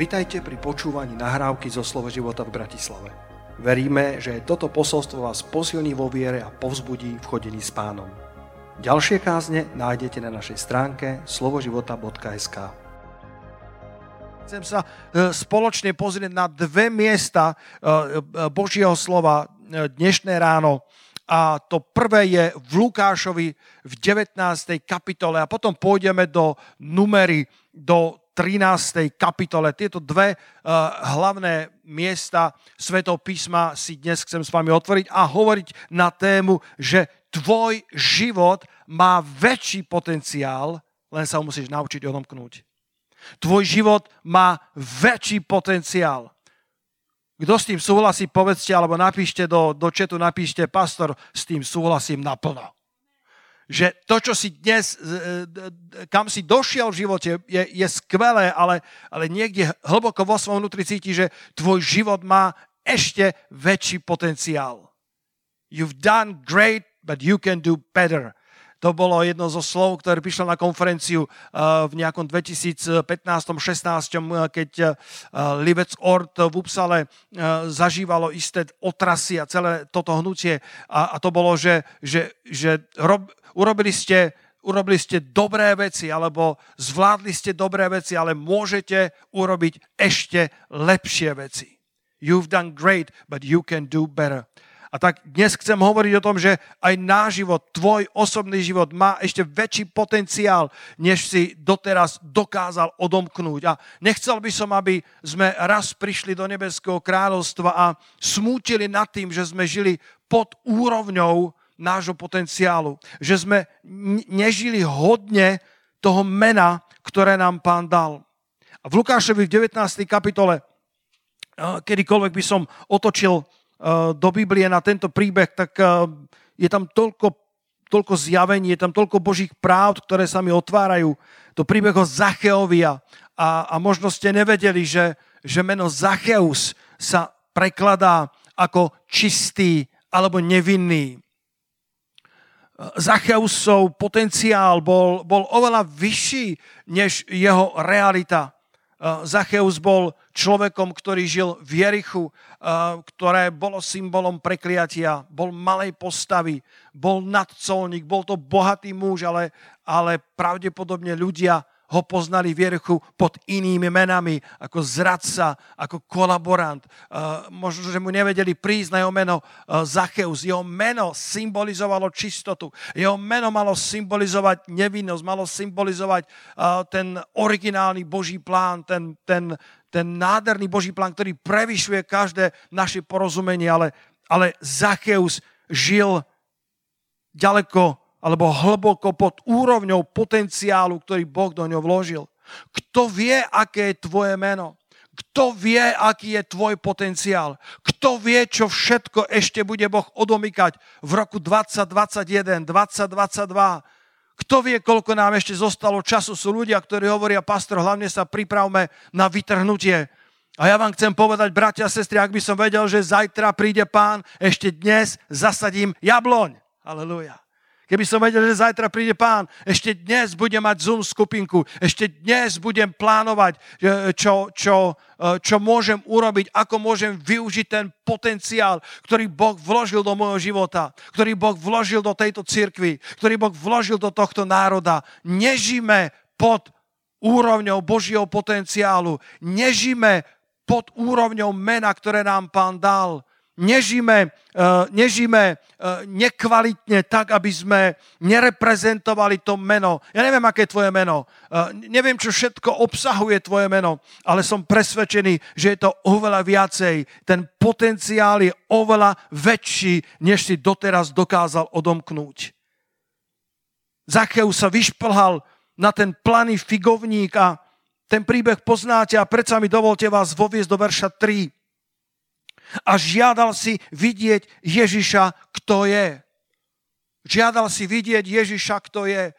Vitajte pri počúvaní nahrávky zo Slovo života v Bratislave. Veríme, že toto posolstvo vás posilní vo viere a povzbudí v chodení s pánom. Ďalšie kázne nájdete na našej stránke slovoživota.sk Chcem sa e, spoločne pozrieť na dve miesta e, e, Božieho slova dnešné ráno. A to prvé je v Lukášovi v 19. kapitole a potom pôjdeme do numery, do 13. kapitole. Tieto dve uh, hlavné miesta Svetov písma si dnes chcem s vami otvoriť a hovoriť na tému, že tvoj život má väčší potenciál, len sa ho musíš naučiť odomknúť. Tvoj život má väčší potenciál. Kto s tým súhlasí, povedzte, alebo napíšte do, do četu, napíšte, pastor, s tým súhlasím naplno že to, čo si dnes, e, kam si došiel v živote, je, je skvelé, ale, ale niekde hlboko vo svojom vnútri cíti, že tvoj život má ešte väčší potenciál. You've done great, but you can do better. To bolo jedno zo slov, ktoré prišlo na konferenciu v nejakom 2015-16, keď Livec Ort v Upsale zažívalo isté otrasy a celé toto hnutie. A, a to bolo, že, že, že rob, urobili ste urobili ste dobré veci alebo zvládli ste dobré veci, ale môžete urobiť ešte lepšie veci. You've done great, but you can do better. A tak dnes chcem hovoriť o tom, že aj náš život, tvoj osobný život má ešte väčší potenciál, než si doteraz dokázal odomknúť. A nechcel by som, aby sme raz prišli do nebeského kráľovstva a smútili nad tým, že sme žili pod úrovňou nášho potenciálu. Že sme nežili hodne toho mena, ktoré nám pán dal. A v Lukášovi v 19. kapitole, kedykoľvek by som otočil do Biblie na tento príbeh, tak eh, je tam toľko, toľko zjavení, je tam toľko božích práv, ktoré sa mi otvárajú. To príbeh o Zacheovia. A, a možno ste nevedeli, že, že meno Zacheus sa prekladá ako čistý alebo nevinný. Eh, Zacheusov potenciál bol, bol oveľa vyšší než jeho realita. Zacheus bol človekom, ktorý žil v Jerichu, ktoré bolo symbolom prekliatia, bol malej postavy, bol nadcolník, bol to bohatý muž, ale, ale pravdepodobne ľudia ho poznali v Jerichu pod inými menami, ako zradca, ako kolaborant. Uh, možno, že mu nevedeli prísť na jeho meno uh, Zacheus. Jeho meno symbolizovalo čistotu. Jeho meno malo symbolizovať nevinnosť, malo symbolizovať uh, ten originálny Boží plán, ten, ten, ten nádherný Boží plán, ktorý prevyšuje každé naše porozumenie, ale, ale Zacheus žil ďaleko alebo hlboko pod úrovňou potenciálu, ktorý Boh do ňo vložil. Kto vie, aké je tvoje meno? Kto vie, aký je tvoj potenciál? Kto vie, čo všetko ešte bude Boh odomykať v roku 2021, 2022? Kto vie, koľko nám ešte zostalo času? Sú ľudia, ktorí hovoria, pastor, hlavne sa pripravme na vytrhnutie. A ja vám chcem povedať, bratia a sestry, ak by som vedel, že zajtra príde pán, ešte dnes zasadím jabloň. Aleluja. Keby som vedel, že zajtra príde pán, ešte dnes budem mať Zoom skupinku, ešte dnes budem plánovať, čo, čo, e, čo môžem urobiť, ako môžem využiť ten potenciál, ktorý Boh vložil do môjho života, ktorý Boh vložil do tejto cirkvi, ktorý Boh vložil do tohto národa. Nežíme pod úrovňou Božieho potenciálu, nežíme pod úrovňou mena, ktoré nám pán dal nežíme, uh, nežíme uh, nekvalitne tak, aby sme nereprezentovali to meno. Ja neviem, aké je tvoje meno. Uh, neviem, čo všetko obsahuje tvoje meno, ale som presvedčený, že je to oveľa viacej. Ten potenciál je oveľa väčší, než si doteraz dokázal odomknúť. Zacheus sa vyšplhal na ten planý figovník a ten príbeh poznáte a predsa mi dovolte vás voviesť do verša 3 a žiadal si vidieť Ježiša, kto je. Žiadal si vidieť Ježiša, kto je.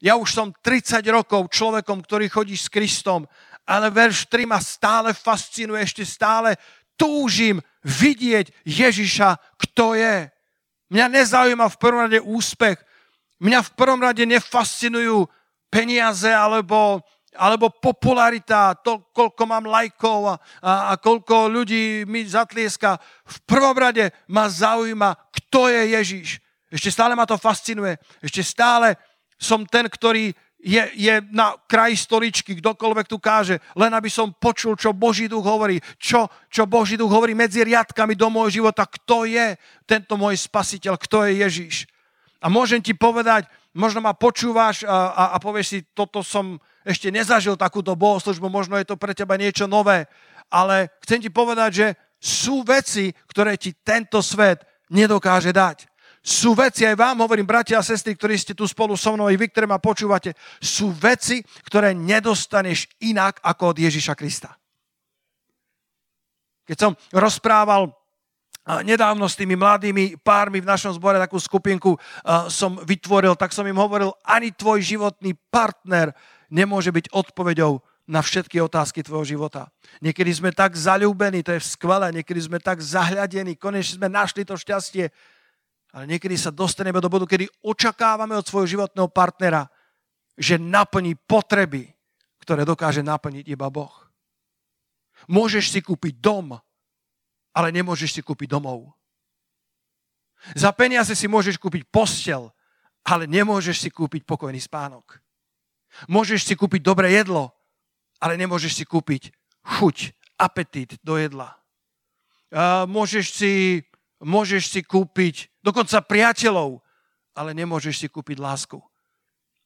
Ja už som 30 rokov človekom, ktorý chodí s Kristom, ale verš 3 ma stále fascinuje, ešte stále túžim vidieť Ježiša, kto je. Mňa nezaujíma v prvom rade úspech. Mňa v prvom rade nefascinujú peniaze alebo alebo popularita, to, koľko mám lajkov a, a, a koľko ľudí mi zatlieska. V prvom rade ma zaujíma, kto je Ježiš. Ešte stále ma to fascinuje. Ešte stále som ten, ktorý je, je na kraji stoličky, kdokoľvek tu káže, len aby som počul, čo Boží duch hovorí, čo, čo Boží duch hovorí medzi riadkami do môjho života, kto je tento môj spasiteľ, kto je Ježiš. A môžem ti povedať, možno ma počúvaš a, a, a povieš si, toto som ešte nezažil takúto bohoslužbu, možno je to pre teba niečo nové, ale chcem ti povedať, že sú veci, ktoré ti tento svet nedokáže dať sú veci, aj vám hovorím, bratia a sestry, ktorí ste tu spolu so mnou, aj vy, ktoré ma počúvate, sú veci, ktoré nedostaneš inak ako od Ježiša Krista. Keď som rozprával nedávno s tými mladými pármi v našom zbore takú skupinku som vytvoril, tak som im hovoril, ani tvoj životný partner nemôže byť odpoveďou na všetky otázky tvojho života. Niekedy sme tak zalúbení, to je skvelé, niekedy sme tak zahľadení, konečne sme našli to šťastie, ale niekedy sa dostaneme do bodu, kedy očakávame od svojho životného partnera, že naplní potreby, ktoré dokáže naplniť iba Boh. Môžeš si kúpiť dom, ale nemôžeš si kúpiť domov. Za peniaze si môžeš kúpiť postel, ale nemôžeš si kúpiť pokojný spánok. Môžeš si kúpiť dobré jedlo, ale nemôžeš si kúpiť chuť, apetít do jedla. Môžeš si Môžeš si kúpiť dokonca priateľov, ale nemôžeš si kúpiť lásku.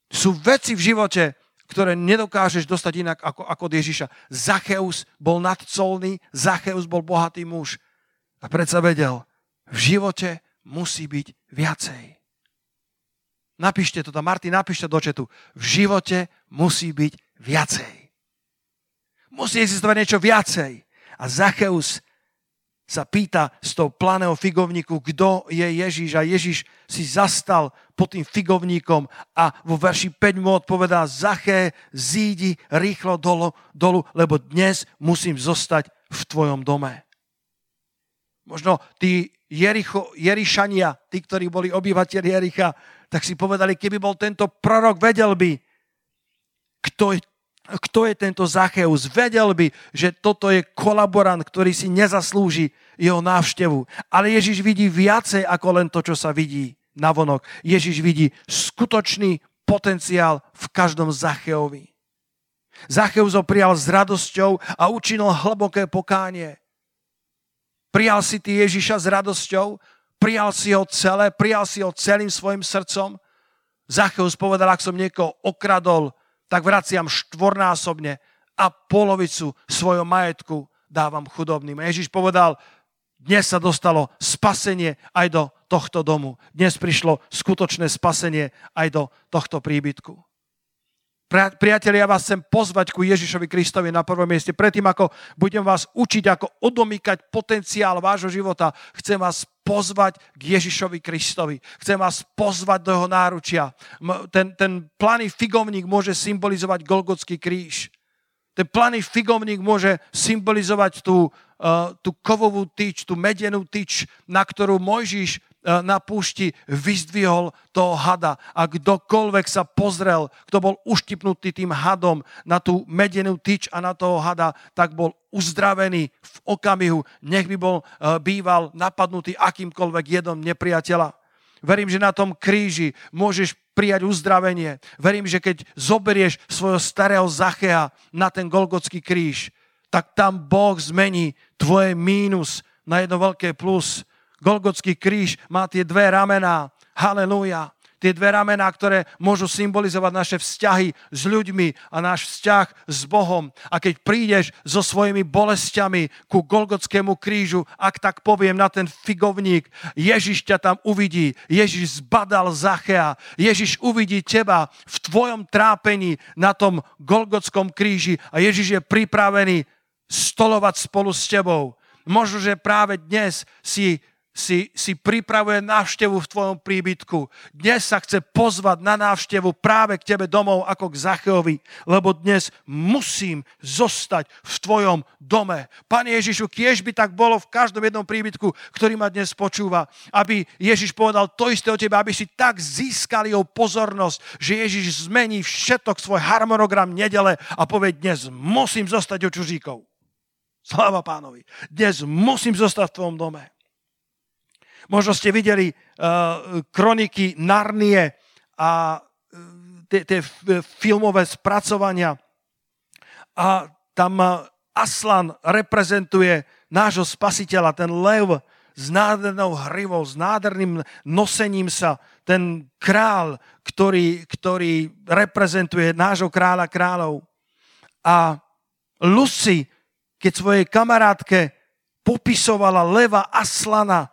Sú veci v živote, ktoré nedokážeš dostať inak ako, ako od Ježiša. Zacheus bol nadcolný, Zacheus bol bohatý muž. A predsa vedel, v živote musí byť viacej. Napíšte to tam, Martin, napíšte do četu. V živote musí byť viacej. Musí existovať niečo viacej. A Zacheus sa pýta z toho planého figovníku, kto je Ježíš a Ježíš si zastal pod tým figovníkom a vo verši 5 mu odpovedá Zaché, zídi rýchlo dolu, dolu, lebo dnes musím zostať v tvojom dome. Možno tí Jericho, Jerišania, tí, ktorí boli obyvateľi Jericha, tak si povedali, keby bol tento prorok, vedel by, kto je kto je tento Zacheus. Vedel by, že toto je kolaborant, ktorý si nezaslúži jeho návštevu. Ale Ježiš vidí viacej ako len to, čo sa vidí na vonok. Ježiš vidí skutočný potenciál v každom Zacheovi. Zacheus ho prijal s radosťou a učinil hlboké pokánie. Prijal si ty Ježiša s radosťou, prijal si ho celé, prijal si ho celým svojim srdcom. Zacheus povedal, ak som niekoho okradol, tak vraciam štvornásobne a polovicu svojho majetku dávam chudobným. A Ježiš povedal, dnes sa dostalo spasenie aj do tohto domu. Dnes prišlo skutočné spasenie aj do tohto príbytku. Priatelia, ja vás chcem pozvať ku Ježišovi Kristovi na prvom mieste. Predtým, ako budem vás učiť, ako odomýkať potenciál vášho života, chcem vás pozvať k Ježišovi Kristovi. Chcem vás pozvať do jeho náručia. Ten, ten planý figovník môže symbolizovať Golgotský kríž. Ten planý figovník môže symbolizovať tú, uh, tú kovovú tyč, tú medenú tyč, na ktorú Mojžiš na púšti vyzdvihol toho hada a kdokoľvek sa pozrel, kto bol uštipnutý tým hadom na tú medenú tyč a na toho hada, tak bol uzdravený v okamihu, nech by bol e, býval napadnutý akýmkoľvek jedom nepriateľa. Verím, že na tom kríži môžeš prijať uzdravenie. Verím, že keď zoberieš svojho starého Zachea na ten Golgotský kríž, tak tam Boh zmení tvoje mínus na jedno veľké plus Golgotský kríž má tie dve ramená. Halelúja. Tie dve ramená, ktoré môžu symbolizovať naše vzťahy s ľuďmi a náš vzťah s Bohom. A keď prídeš so svojimi bolestiami ku Golgotskému krížu, ak tak poviem na ten figovník, Ježiš ťa tam uvidí. Ježiš zbadal Zachea. Ježiš uvidí teba v tvojom trápení na tom Golgotskom kríži a Ježiš je pripravený stolovať spolu s tebou. Možno, že práve dnes si si, si pripravuje návštevu v tvojom príbytku. Dnes sa chce pozvať na návštevu práve k tebe domov ako k Zacheovi, lebo dnes musím zostať v tvojom dome. Pane Ježišu, kiež by tak bolo v každom jednom príbytku, ktorý ma dnes počúva, aby Ježiš povedal to isté o tebe, aby si tak získal jeho pozornosť, že Ježiš zmení všetok svoj harmonogram nedele a povie, dnes musím zostať u čužíkov. Sláva pánovi. Dnes musím zostať v tvojom dome. Možno ste videli uh, kroniky Narnie a uh, tie filmové spracovania. A tam Aslan reprezentuje nášho spasiteľa, ten lev s nádhernou hrivou, s nádherným nosením sa, ten král, ktorý, ktorý reprezentuje nášho kráľa kráľov. A Lucy, keď svojej kamarátke popisovala leva Aslana,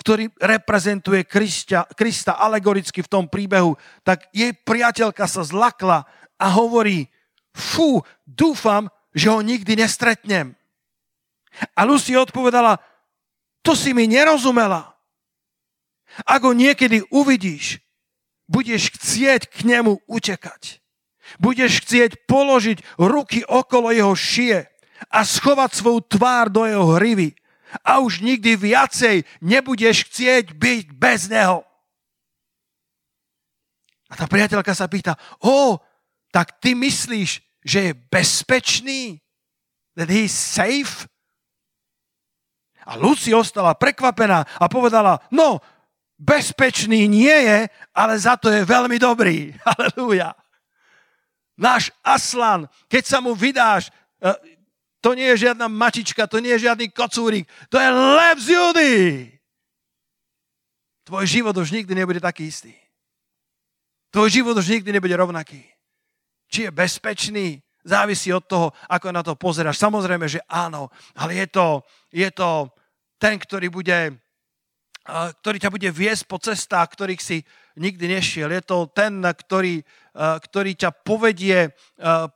ktorý reprezentuje Krista, Krista alegoricky v tom príbehu, tak jej priateľka sa zlakla a hovorí, fú, dúfam, že ho nikdy nestretnem. A Lucy odpovedala, to si mi nerozumela. Ak ho niekedy uvidíš, budeš chcieť k nemu utekať. Budeš chcieť položiť ruky okolo jeho šie a schovať svoju tvár do jeho hrivy a už nikdy viacej nebudeš chcieť byť bez neho. A tá priateľka sa pýta, o, tak ty myslíš, že je bezpečný? That he is safe? A Lucy ostala prekvapená a povedala, no, bezpečný nie je, ale za to je veľmi dobrý. Halelúja. Náš Aslan, keď sa mu vydáš, eh, to nie je žiadna mačička, to nie je žiadny kocúrik, to je lev z Judy. Tvoj život už nikdy nebude taký istý. Tvoj život už nikdy nebude rovnaký. Či je bezpečný, závisí od toho, ako na to pozeráš. Samozrejme, že áno, ale je to, je to ten, ktorý bude ktorý ťa bude viesť po cestách, ktorých si nikdy nešiel. Je to ten, ktorý, ktorý ťa povedie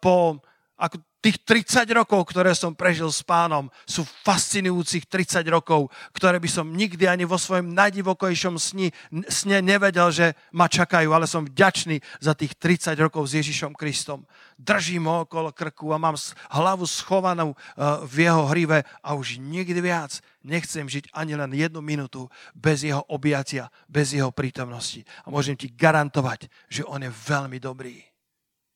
po, ako Tých 30 rokov, ktoré som prežil s pánom, sú fascinujúcich 30 rokov, ktoré by som nikdy ani vo svojom najdivokojšom sni, sne nevedel, že ma čakajú, ale som vďačný za tých 30 rokov s Ježišom Kristom. Držím ho okolo krku a mám hlavu schovanú eh, v jeho hrive a už nikdy viac nechcem žiť ani len jednu minútu bez jeho objatia, bez jeho prítomnosti. A môžem ti garantovať, že on je veľmi dobrý.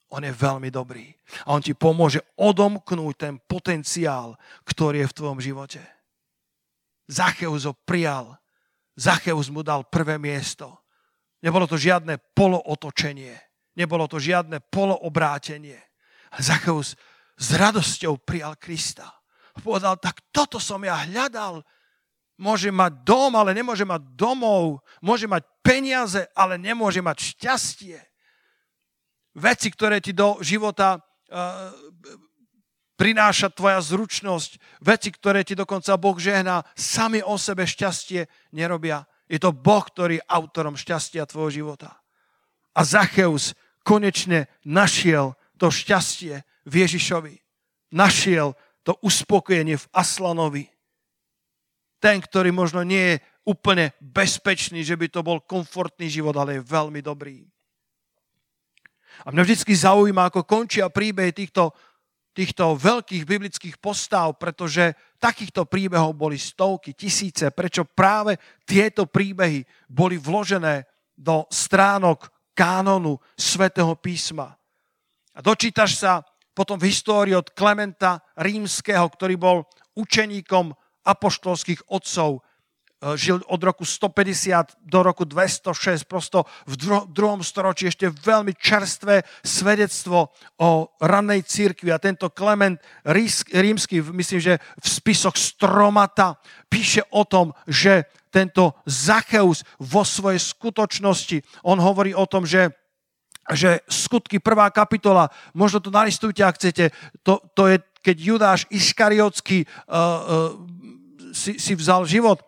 On je veľmi dobrý. A on ti pomôže odomknúť ten potenciál, ktorý je v tvojom živote. Zacheus ho prijal. Zacheus mu dal prvé miesto. Nebolo to žiadne polootočenie. Nebolo to žiadne poloobrátenie. Zacheus s radosťou prijal Krista. Povedal, tak toto som ja hľadal. Môže mať dom, ale nemôže mať domov. Môže mať peniaze, ale nemôže mať šťastie veci, ktoré ti do života uh, prináša tvoja zručnosť, veci, ktoré ti dokonca Boh žehná, sami o sebe šťastie nerobia. Je to Boh, ktorý je autorom šťastia tvojho života. A Zacheus konečne našiel to šťastie v Ježišovi. Našiel to uspokojenie v Aslanovi. Ten, ktorý možno nie je úplne bezpečný, že by to bol komfortný život, ale je veľmi dobrý. A mňa vždy zaujíma, ako končia príbehy týchto, týchto veľkých biblických postav, pretože takýchto príbehov boli stovky, tisíce. Prečo práve tieto príbehy boli vložené do stránok kánonu svätého písma. A dočítaš sa potom v histórii od Klementa Rímskeho, ktorý bol učeníkom apoštolských otcov žil od roku 150 do roku 206, prosto v druhom storočí ešte veľmi čerstvé svedectvo o rannej církvi. A tento Klement rímsky, myslím, že v spisoch Stromata píše o tom, že tento Zacheus vo svojej skutočnosti, on hovorí o tom, že že skutky prvá kapitola, možno to nalistujte, ak chcete, to, to je, keď Judáš Iskariotský uh, uh, si, si vzal život,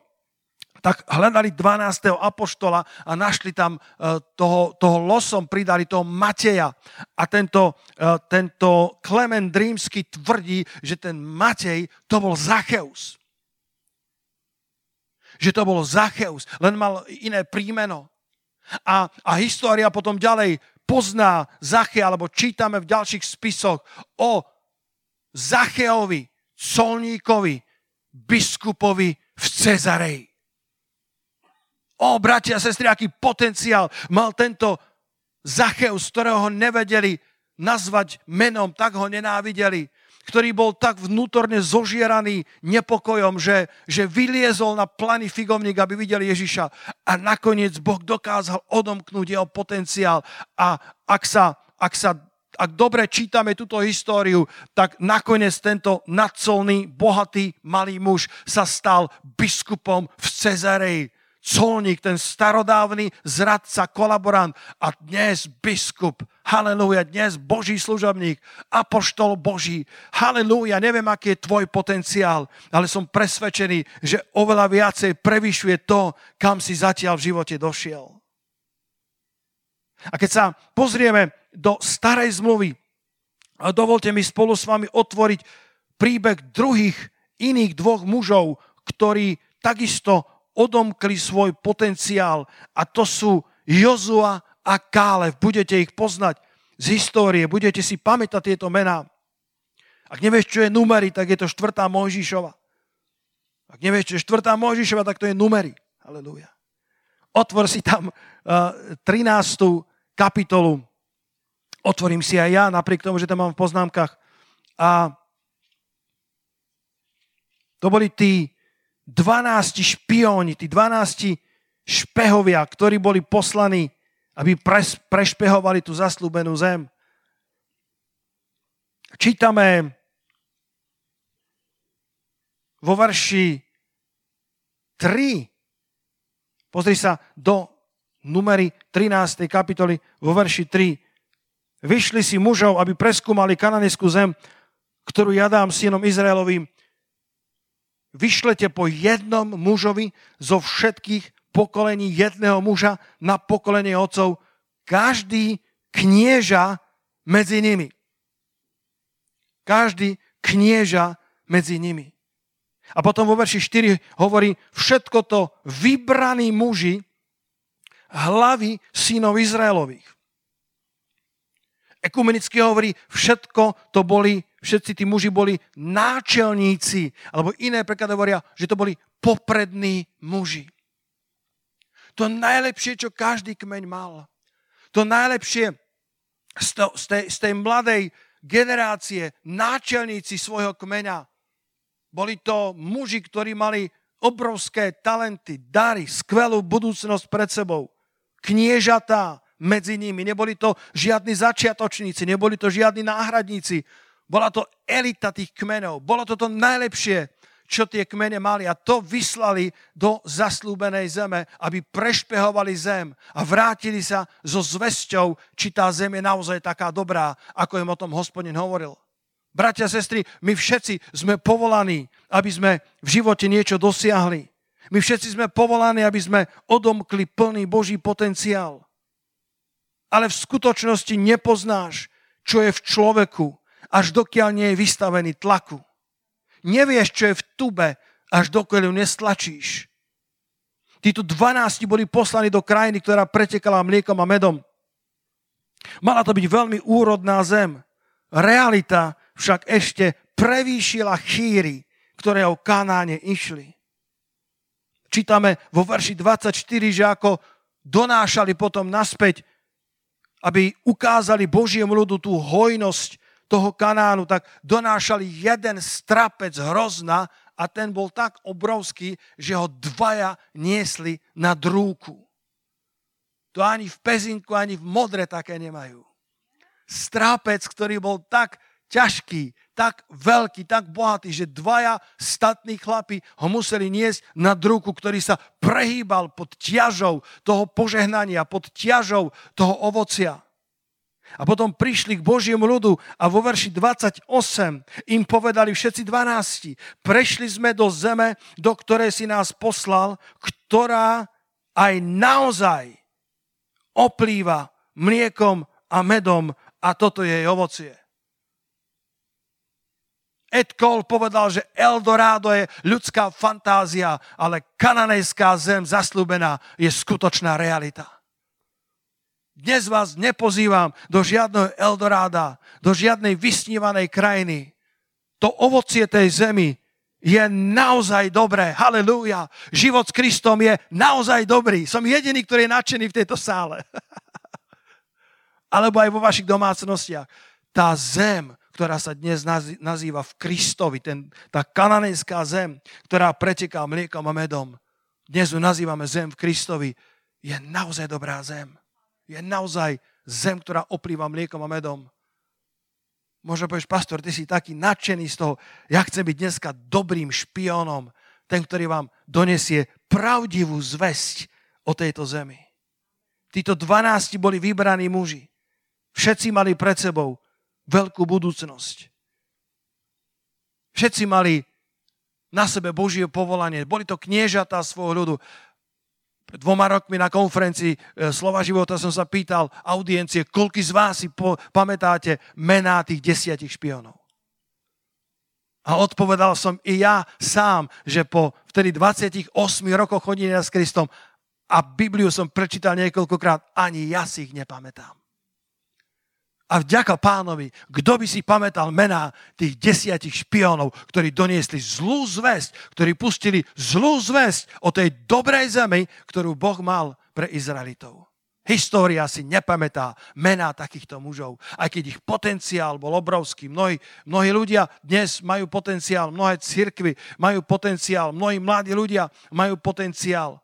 tak hľadali 12. apoštola a našli tam e, toho, toho losom, pridali toho Mateja. A tento, e, tento Klement Rímsky tvrdí, že ten Matej to bol Zacheus. že to bol Zacheus, len mal iné príjmeno. A, a história potom ďalej pozná Zachea, alebo čítame v ďalších spisoch o Zacheovi, colníkovi, biskupovi v Cezareji. O, bratia a sestry, aký potenciál mal tento Zacheus, ktorého ho nevedeli nazvať menom, tak ho nenávideli, ktorý bol tak vnútorne zožieraný nepokojom, že, že vyliezol na plany figovník, aby videl Ježiša. A nakoniec Boh dokázal odomknúť jeho potenciál. A ak sa, ak sa ak dobre čítame túto históriu, tak nakoniec tento nadsolný, bohatý malý muž sa stal biskupom v Cezareji colník, ten starodávny zradca, kolaborant a dnes biskup. Halelúja, dnes Boží služobník, apoštol Boží. Halelúja, neviem, aký je tvoj potenciál, ale som presvedčený, že oveľa viacej prevyšuje to, kam si zatiaľ v živote došiel. A keď sa pozrieme do starej zmluvy, dovolte mi spolu s vami otvoriť príbeh druhých iných dvoch mužov, ktorí takisto odomkli svoj potenciál a to sú Jozua a Kálev. Budete ich poznať z histórie, budete si pamätať tieto mená. Ak nevieš, čo je numery, tak je to štvrtá Mojžišova. Ak nevieš, čo je štvrtá Mojžišova, tak to je numery. Halelúja. Otvor si tam uh, 13. kapitolu. Otvorím si aj ja, napriek tomu, že tam mám v poznámkach. A to boli tí 12 špióni, tí 12 špehovia, ktorí boli poslaní, aby prešpehovali tú zaslúbenú zem. Čítame vo verši 3, pozri sa do numery 13. kapitoly, vo verši 3. Vyšli si mužov, aby preskúmali kananeskú zem, ktorú ja dám synom Izraelovým vyšlete po jednom mužovi zo všetkých pokolení jedného muža na pokolenie otcov, každý knieža medzi nimi. Každý knieža medzi nimi. A potom vo verši 4 hovorí, všetko to vybraní muži hlavy synov Izraelových. Ekumenicky hovorí, všetko to boli všetci tí muži boli náčelníci, alebo iné preklady hovoria, že to boli poprední muži. To najlepšie, čo každý kmeň mal. To najlepšie z, to, z, tej, z tej mladej generácie, náčelníci svojho kmeňa. Boli to muži, ktorí mali obrovské talenty, dary, skvelú budúcnosť pred sebou. Kniežatá medzi nimi. Neboli to žiadni začiatočníci, neboli to žiadni náhradníci. Bola to elita tých kmenov. Bolo to to najlepšie, čo tie kmene mali a to vyslali do zaslúbenej zeme, aby prešpehovali zem a vrátili sa so zväzťou, či tá zem je naozaj taká dobrá, ako im o tom hospodin hovoril. Bratia sestry, my všetci sme povolaní, aby sme v živote niečo dosiahli. My všetci sme povolaní, aby sme odomkli plný Boží potenciál. Ale v skutočnosti nepoznáš, čo je v človeku, až dokiaľ nie je vystavený tlaku. Nevieš, čo je v tube, až dokiaľ ju nestlačíš. Títo 12 boli poslaní do krajiny, ktorá pretekala mliekom a medom. Mala to byť veľmi úrodná zem. Realita však ešte prevýšila chýry, ktoré o Kanáne išli. Čítame vo verši 24, že ako donášali potom naspäť, aby ukázali Božiemu ľudu tú hojnosť toho Kanánu, tak donášali jeden strapec hrozna a ten bol tak obrovský, že ho dvaja niesli na drúku. To ani v pezinku, ani v modre také nemajú. Strápec, ktorý bol tak ťažký, tak veľký, tak bohatý, že dvaja statní chlapi ho museli niesť na druku, ktorý sa prehýbal pod ťažou toho požehnania, pod ťažou toho ovocia. A potom prišli k Božiemu ľudu a vo verši 28 im povedali všetci 12. Prešli sme do zeme, do ktorej si nás poslal, ktorá aj naozaj oplýva mliekom a medom a toto je jej ovocie. Ed Cole povedal, že Eldorado je ľudská fantázia, ale kananejská zem zaslúbená je skutočná realita. Dnes vás nepozývam do žiadneho Eldoráda, do žiadnej vysnívanej krajiny. To ovocie tej zemi je naozaj dobré. Halelúja. Život s Kristom je naozaj dobrý. Som jediný, ktorý je nadšený v tejto sále. Alebo aj vo vašich domácnostiach. Tá zem, ktorá sa dnes nazýva v Kristovi, ten, tá kananejská zem, ktorá preteká mliekom a medom, dnes ju nazývame zem v Kristovi, je naozaj dobrá zem. Je naozaj zem, ktorá oplýva mliekom a medom. Možno povieš, pastor, ty si taký nadšený z toho. Ja chcem byť dneska dobrým špiónom, ten, ktorý vám donesie pravdivú zväzť o tejto zemi. Títo dvanácti boli vybraní muži. Všetci mali pred sebou veľkú budúcnosť. Všetci mali na sebe Božie povolanie. Boli to kniežatá svojho ľudu. Pred dvoma rokmi na konferencii e, Slova života som sa pýtal audiencie, koľky z vás si po, pamätáte mená tých desiatich špionov. A odpovedal som i ja sám, že po vtedy 28 rokoch chodenia s Kristom a Bibliu som prečítal niekoľkokrát, ani ja si ich nepamätám. A vďaka pánovi, kto by si pamätal mená tých desiatich špionov, ktorí doniesli zlú zväzť, ktorí pustili zlú zväzť o tej dobrej zemi, ktorú Boh mal pre Izraelitov. História si nepamätá mená takýchto mužov, aj keď ich potenciál bol obrovský. Mnohí, mnohí ľudia dnes majú potenciál, mnohé cirkvy majú potenciál, mnohí mladí ľudia majú potenciál.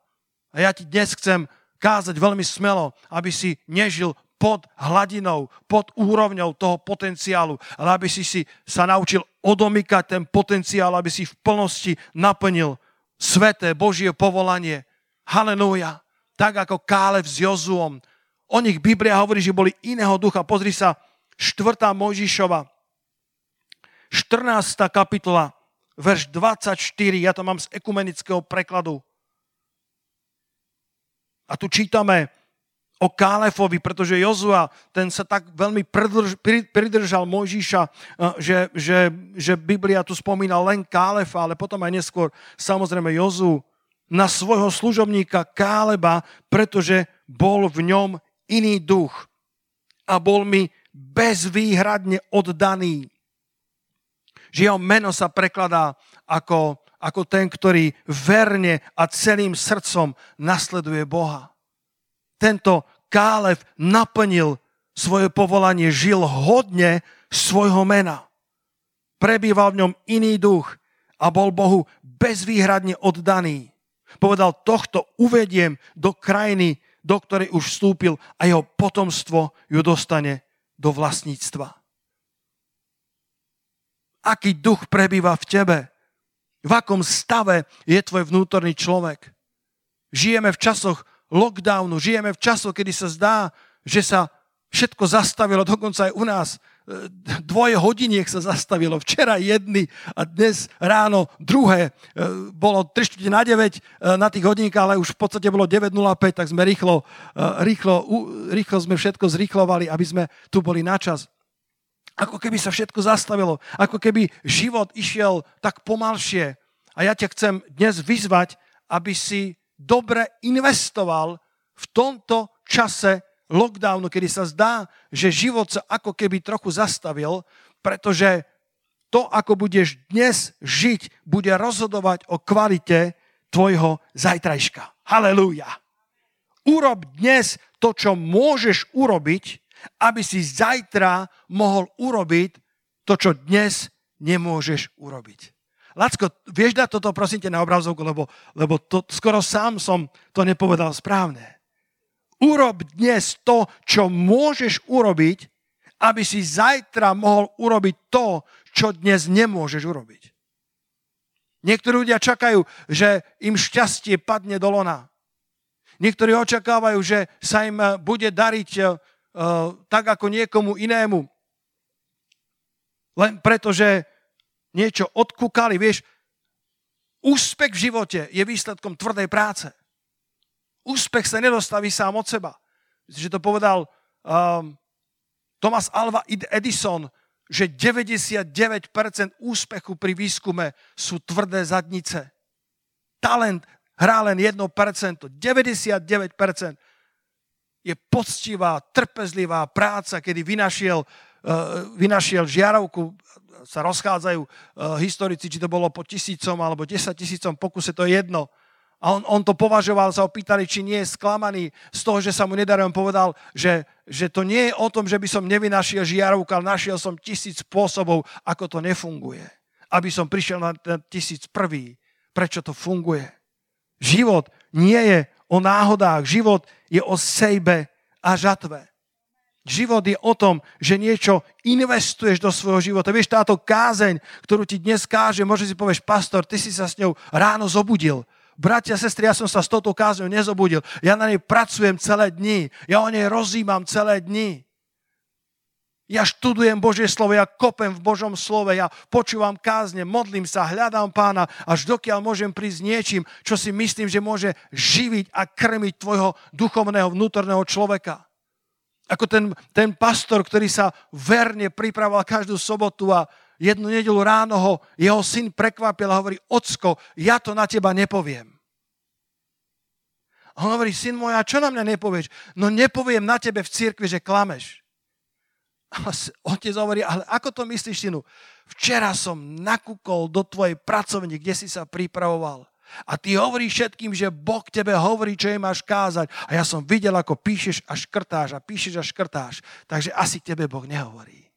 A ja ti dnes chcem kázať veľmi smelo, aby si nežil pod hladinou, pod úrovňou toho potenciálu, ale aby si, si sa naučil odomykať ten potenciál, aby si v plnosti naplnil sveté Božie povolanie. Halelúja. Tak ako Kálev s Jozuom. O nich Biblia hovorí, že boli iného ducha. Pozri sa, 4. Mojžišova, 14. kapitola, verš 24, ja to mám z ekumenického prekladu. A tu čítame, o Kálefovi, pretože Jozua, ten sa tak veľmi pridrž, pridržal Mojžiša, eh, že, že, že Biblia tu spomína len Kálefa, ale potom aj neskôr samozrejme Jozu na svojho služobníka Káleba, pretože bol v ňom iný duch a bol mi bezvýhradne oddaný. Že jeho meno sa prekladá ako, ako ten, ktorý verne a celým srdcom nasleduje Boha tento Kálev naplnil svoje povolanie, žil hodne svojho mena. Prebýval v ňom iný duch a bol Bohu bezvýhradne oddaný. Povedal, tohto uvediem do krajiny, do ktorej už vstúpil a jeho potomstvo ju dostane do vlastníctva. Aký duch prebýva v tebe? V akom stave je tvoj vnútorný človek? Žijeme v časoch lockdownu, žijeme v času, kedy sa zdá, že sa všetko zastavilo, dokonca aj u nás e, dvoje hodiniek sa zastavilo. Včera jedny a dnes ráno druhé. E, bolo 3 na 9 e, na tých hodinkách, ale už v podstate bolo 9.05, tak sme rýchlo, rýchlo, rýchlo sme všetko zrýchlovali, aby sme tu boli na čas. Ako keby sa všetko zastavilo, ako keby život išiel tak pomalšie. A ja ťa chcem dnes vyzvať, aby si dobre investoval v tomto čase lockdownu, kedy sa zdá, že život sa ako keby trochu zastavil, pretože to, ako budeš dnes žiť, bude rozhodovať o kvalite tvojho zajtrajška. Halelúja. Urob dnes to, čo môžeš urobiť, aby si zajtra mohol urobiť to, čo dnes nemôžeš urobiť. Lacko, vieš dať toto prosím te na obrazovku, lebo, lebo to, skoro sám som to nepovedal správne. Urob dnes to, čo môžeš urobiť, aby si zajtra mohol urobiť to, čo dnes nemôžeš urobiť. Niektorí ľudia čakajú, že im šťastie padne do lona. Niektorí očakávajú, že sa im eh, bude dariť uh, tak ako niekomu inému. Len preto, že niečo odkúkali. Vieš, úspech v živote je výsledkom tvrdej práce. Úspech sa nedostaví sám od seba. Myslím, že to povedal um, Thomas Alva Edison, že 99% úspechu pri výskume sú tvrdé zadnice. Talent hrá len 1%, 99% je poctivá, trpezlivá práca, kedy vynašiel, vynašiel žiarovku, sa rozchádzajú uh, historici, či to bolo po tisícom alebo desať tisícom pokuse, to je jedno. A on, on to považoval, sa opýtali, či nie je sklamaný z toho, že sa mu nedarí. On povedal, že, že to nie je o tom, že by som nevynašiel žiarovku, ale našiel som tisíc spôsobov, ako to nefunguje. Aby som prišiel na ten tisíc prvý. Prečo to funguje? Život nie je o náhodách. Život je o sejbe a žatve. Život je o tom, že niečo investuješ do svojho života. Vieš, táto kázeň, ktorú ti dnes káže, môže si povieš, pastor, ty si sa s ňou ráno zobudil Bratia, sestry, ja som sa s touto kázňou nezobudil. Ja na nej pracujem celé dni. Ja o nej rozímam celé dni. Ja študujem Božie slovo, ja kopem v Božom slove, ja počúvam kázne, modlím sa, hľadám pána, až dokiaľ môžem prísť niečím, čo si myslím, že môže živiť a krmiť tvojho duchovného vnútorného človeka. Ako ten, ten pastor, ktorý sa verne pripravoval každú sobotu a jednu nedelu ráno ho jeho syn prekvapil a hovorí, ocko, ja to na teba nepoviem. A on hovorí, syn môj, a čo na mňa nepovieš? No nepoviem na tebe v cirkvi, že klameš. A otec hovorí, ale ako to myslíš, synu? Včera som nakúkol do tvojej pracovne, kde si sa pripravoval. A ty hovoríš všetkým, že Boh tebe hovorí, čo jej máš kázať. A ja som videl, ako píšeš a škrtáš a píšeš a škrtáš. Takže asi tebe Boh nehovorí.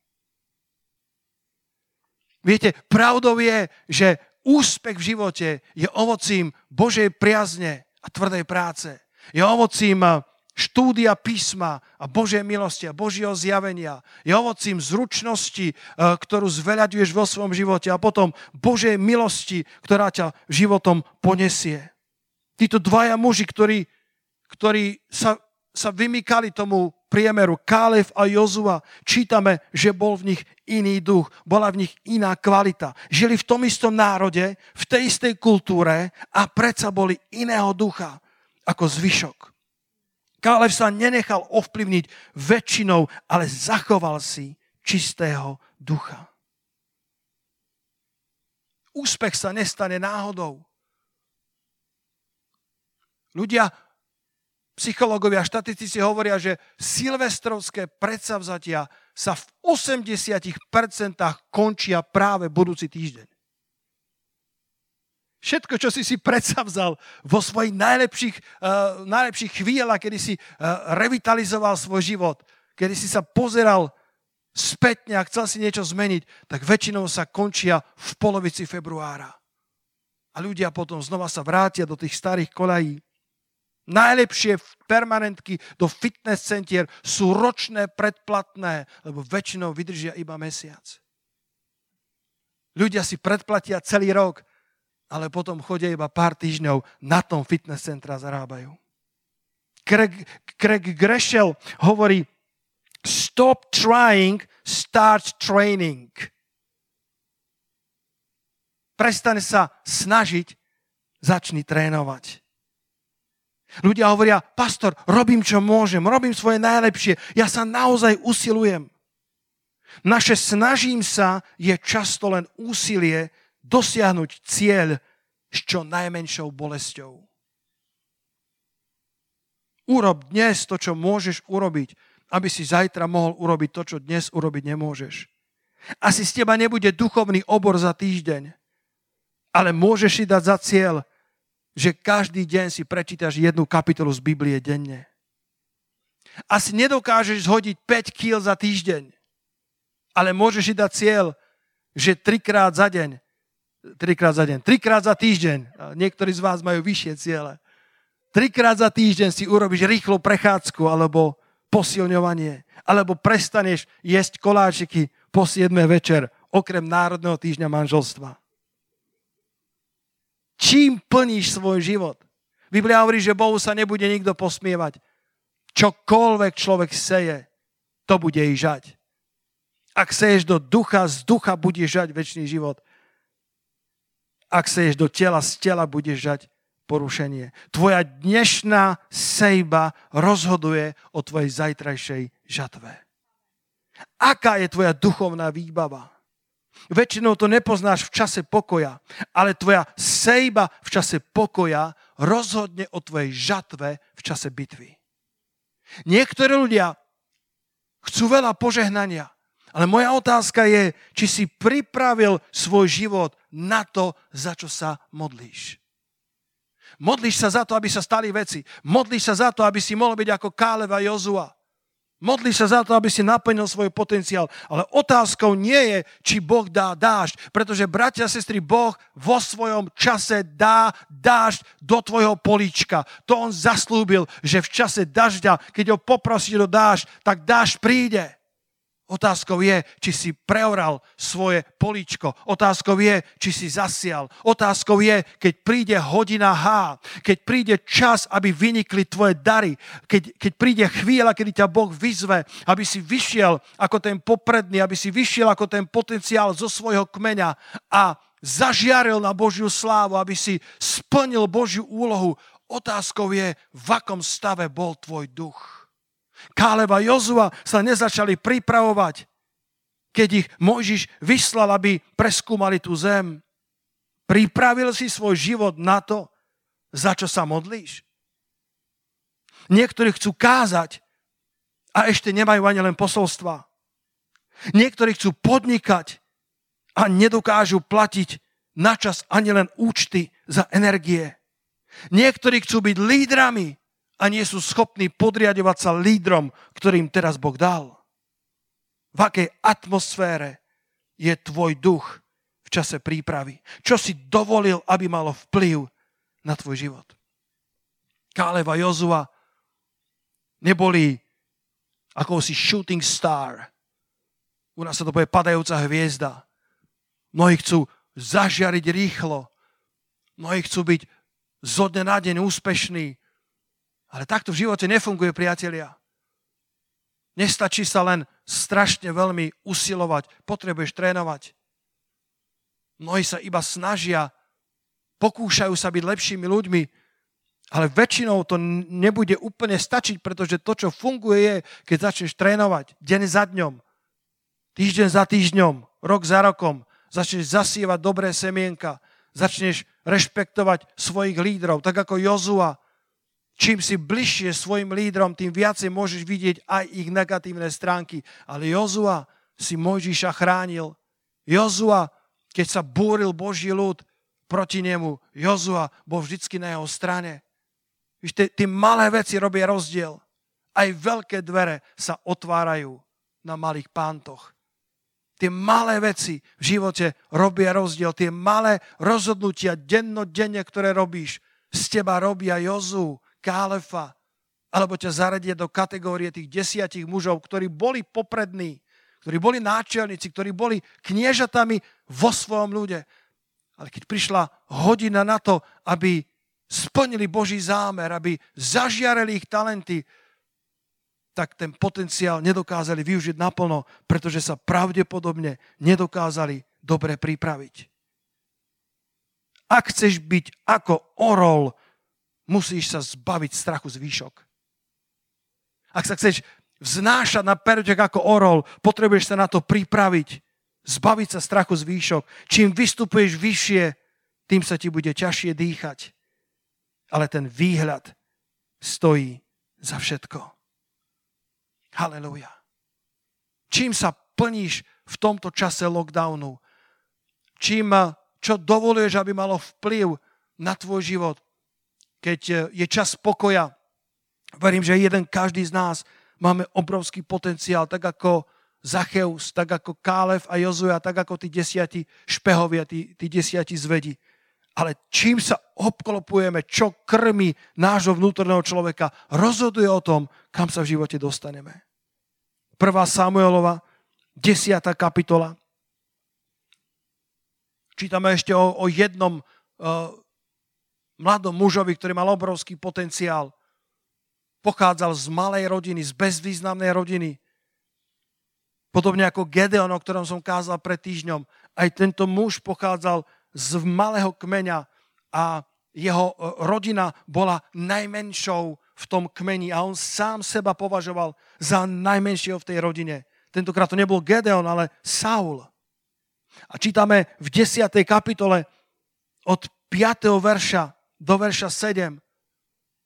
Viete, pravdou je, že úspech v živote je ovocím Božej priazne a tvrdej práce. Je ovocím eh, štúdia písma a Božej milosti a Božieho zjavenia. Je ovocím zručnosti, eh, ktorú zveľaďuješ vo svojom živote a potom Božej milosti, ktorá ťa životom ponesie. Títo dvaja muži, ktorí, ktorí sa, sa vymykali tomu priemeru Kálev a Jozua čítame, že bol v nich iný duch, bola v nich iná kvalita. Žili v tom istom národe, v tej istej kultúre a predsa boli iného ducha ako zvyšok. Kálev sa nenechal ovplyvniť väčšinou, ale zachoval si čistého ducha. Úspech sa nestane náhodou. Ľudia psychológovia štatistici hovoria, že silvestrovské predsavzatia sa v 80% končia práve budúci týždeň. Všetko, čo si si predsavzal vo svojich najlepších, uh, najlepších chvíľach, kedy si uh, revitalizoval svoj život, kedy si sa pozeral spätne a chcel si niečo zmeniť, tak väčšinou sa končia v polovici februára. A ľudia potom znova sa vrátia do tých starých kolají Najlepšie permanentky do fitness centier sú ročné, predplatné, lebo väčšinou vydržia iba mesiac. Ľudia si predplatia celý rok, ale potom chodia iba pár týždňov, na tom fitness centra zarábajú. Craig, Craig Greshel hovorí, stop trying, start training. Prestane sa snažiť, začni trénovať. Ľudia hovoria, pastor, robím, čo môžem, robím svoje najlepšie, ja sa naozaj usilujem. Naše snažím sa je často len úsilie dosiahnuť cieľ s čo najmenšou bolesťou. Urob dnes to, čo môžeš urobiť, aby si zajtra mohol urobiť to, čo dnes urobiť nemôžeš. Asi z teba nebude duchovný obor za týždeň, ale môžeš si dať za cieľ že každý deň si prečítaš jednu kapitolu z Biblie denne. Asi nedokážeš zhodiť 5 kg za týždeň, ale môžeš si dať cieľ, že trikrát za deň, trikrát za deň, trikrát za týždeň, niektorí z vás majú vyššie ciele, trikrát za týždeň si urobíš rýchlu prechádzku alebo posilňovanie, alebo prestaneš jesť koláčiky po 7 večer, okrem Národného týždňa manželstva. Čím plníš svoj život? Biblia hovorí, že Bohu sa nebude nikto posmievať. Čokoľvek človek seje, to bude i žať. Ak seješ do ducha, z ducha budeš žať väčší život. Ak seješ do tela, z tela budeš žať porušenie. Tvoja dnešná sejba rozhoduje o tvojej zajtrajšej žatve. Aká je tvoja duchovná výbava? Väčšinou to nepoznáš v čase pokoja, ale tvoja sejba v čase pokoja rozhodne o tvojej žatve v čase bitvy. Niektorí ľudia chcú veľa požehnania, ale moja otázka je, či si pripravil svoj život na to, za čo sa modlíš. Modlíš sa za to, aby sa stali veci. Modlíš sa za to, aby si mohol byť ako Káleva Jozua. Modli sa za to, aby si naplnil svoj potenciál. Ale otázkou nie je, či Boh dá dážď, pretože, bratia a sestry, Boh vo svojom čase dá dážď do tvojho políčka. To on zaslúbil, že v čase dažďa, keď ho poprosíš do dážď, tak dážď príde. Otázkou je, či si preoral svoje políčko. Otázkou je, či si zasial. Otázkou je, keď príde hodina H, keď príde čas, aby vynikli tvoje dary, keď, keď príde chvíľa, kedy ťa Boh vyzve, aby si vyšiel ako ten popredný, aby si vyšiel ako ten potenciál zo svojho kmeňa a zažiaril na Božiu slávu, aby si splnil Božiu úlohu. Otázkou je, v akom stave bol tvoj duch. Káleva Jozua sa nezačali pripravovať, keď ich Mojžiš vyslal, aby preskúmali tú zem. Pripravil si svoj život na to, za čo sa modlíš? Niektorí chcú kázať a ešte nemajú ani len posolstva. Niektorí chcú podnikať a nedokážu platiť načas ani len účty za energie. Niektorí chcú byť lídrami a nie sú schopní podriadovať sa lídrom, ktorým teraz Boh dal. V akej atmosfére je tvoj duch v čase prípravy? Čo si dovolil, aby malo vplyv na tvoj život? Káleb a Jozua neboli akousi shooting star. U nás sa to povie padajúca hviezda. Mnohí chcú zažiariť rýchlo. Mnohí chcú byť zo dne na deň úspešní. Ale takto v živote nefunguje, priatelia. Nestačí sa len strašne veľmi usilovať, potrebuješ trénovať. Mnohí sa iba snažia, pokúšajú sa byť lepšími ľuďmi, ale väčšinou to nebude úplne stačiť, pretože to, čo funguje, je, keď začneš trénovať deň za dňom, týždeň za týždňom, rok za rokom, začneš zasievať dobré semienka, začneš rešpektovať svojich lídrov, tak ako Jozua, Čím si bližšie svojim lídrom, tým viacej môžeš vidieť aj ich negatívne stránky. Ale Jozua si Mojžiša chránil. Jozua, keď sa búril Boží ľud proti nemu, Jozua bol vždycky na jeho strane. Víš, tie, malé veci robia rozdiel. Aj veľké dvere sa otvárajú na malých pántoch. Tie malé veci v živote robia rozdiel. Tie malé rozhodnutia dennodenne, ktoré robíš, z teba robia Jozu, Kálefa, alebo ťa zaradia do kategórie tých desiatich mužov, ktorí boli poprední, ktorí boli náčelníci, ktorí boli kniežatami vo svojom ľude. Ale keď prišla hodina na to, aby splnili Boží zámer, aby zažiareli ich talenty, tak ten potenciál nedokázali využiť naplno, pretože sa pravdepodobne nedokázali dobre pripraviť. Ak chceš byť ako orol musíš sa zbaviť strachu z výšok. Ak sa chceš vznášať na perďok ako orol, potrebuješ sa na to pripraviť, zbaviť sa strachu z výšok. Čím vystupuješ vyššie, tým sa ti bude ťažšie dýchať. Ale ten výhľad stojí za všetko. Halelujá. Čím sa plníš v tomto čase lockdownu? Čím, čo dovoluješ, aby malo vplyv na tvoj život? Keď e, je čas pokoja. Verím, že jeden každý z nás máme obrovský potenciál, tak ako Zacheus, tak ako Kálev a Jozua, tak ako tí desiati špehovia, tí, tí desiati zvedi. Ale čím sa obklopujeme, čo krmi nášho vnútorného človeka, rozhoduje o tom, kam sa v živote dostaneme. 1. Samuelova, 10. kapitola. Čítame ešte o, o jednom uh, mladom mužovi, ktorý mal obrovský potenciál. Pochádzal z malej rodiny, z bezvýznamnej rodiny. Podobne ako Gedeon, o ktorom som kázal pred týždňom. Aj tento muž pochádzal z malého kmeňa a jeho e, rodina bola najmenšou v tom kmeni a on sám seba považoval za najmenšieho v tej rodine. Tentokrát to nebol Gedeon, ale Saul. A čítame v 10. kapitole od 5. verša do verša 7.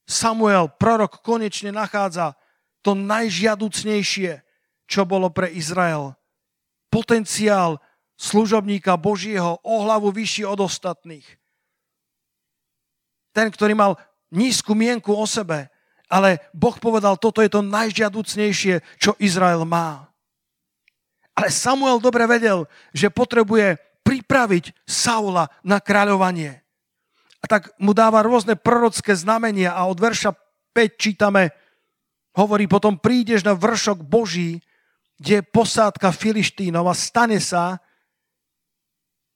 Samuel, prorok, konečne nachádza to najžiaducnejšie, čo bolo pre Izrael. Potenciál služobníka Božieho o hlavu vyšší od ostatných. Ten, ktorý mal nízku mienku o sebe, ale Boh povedal, toto je to najžiaducnejšie, čo Izrael má. Ale Samuel dobre vedel, že potrebuje pripraviť Saula na kráľovanie. A tak mu dáva rôzne prorocké znamenia a od verša 5 čítame, hovorí, potom prídeš na vršok Boží, kde je posádka Filištínov a stane sa,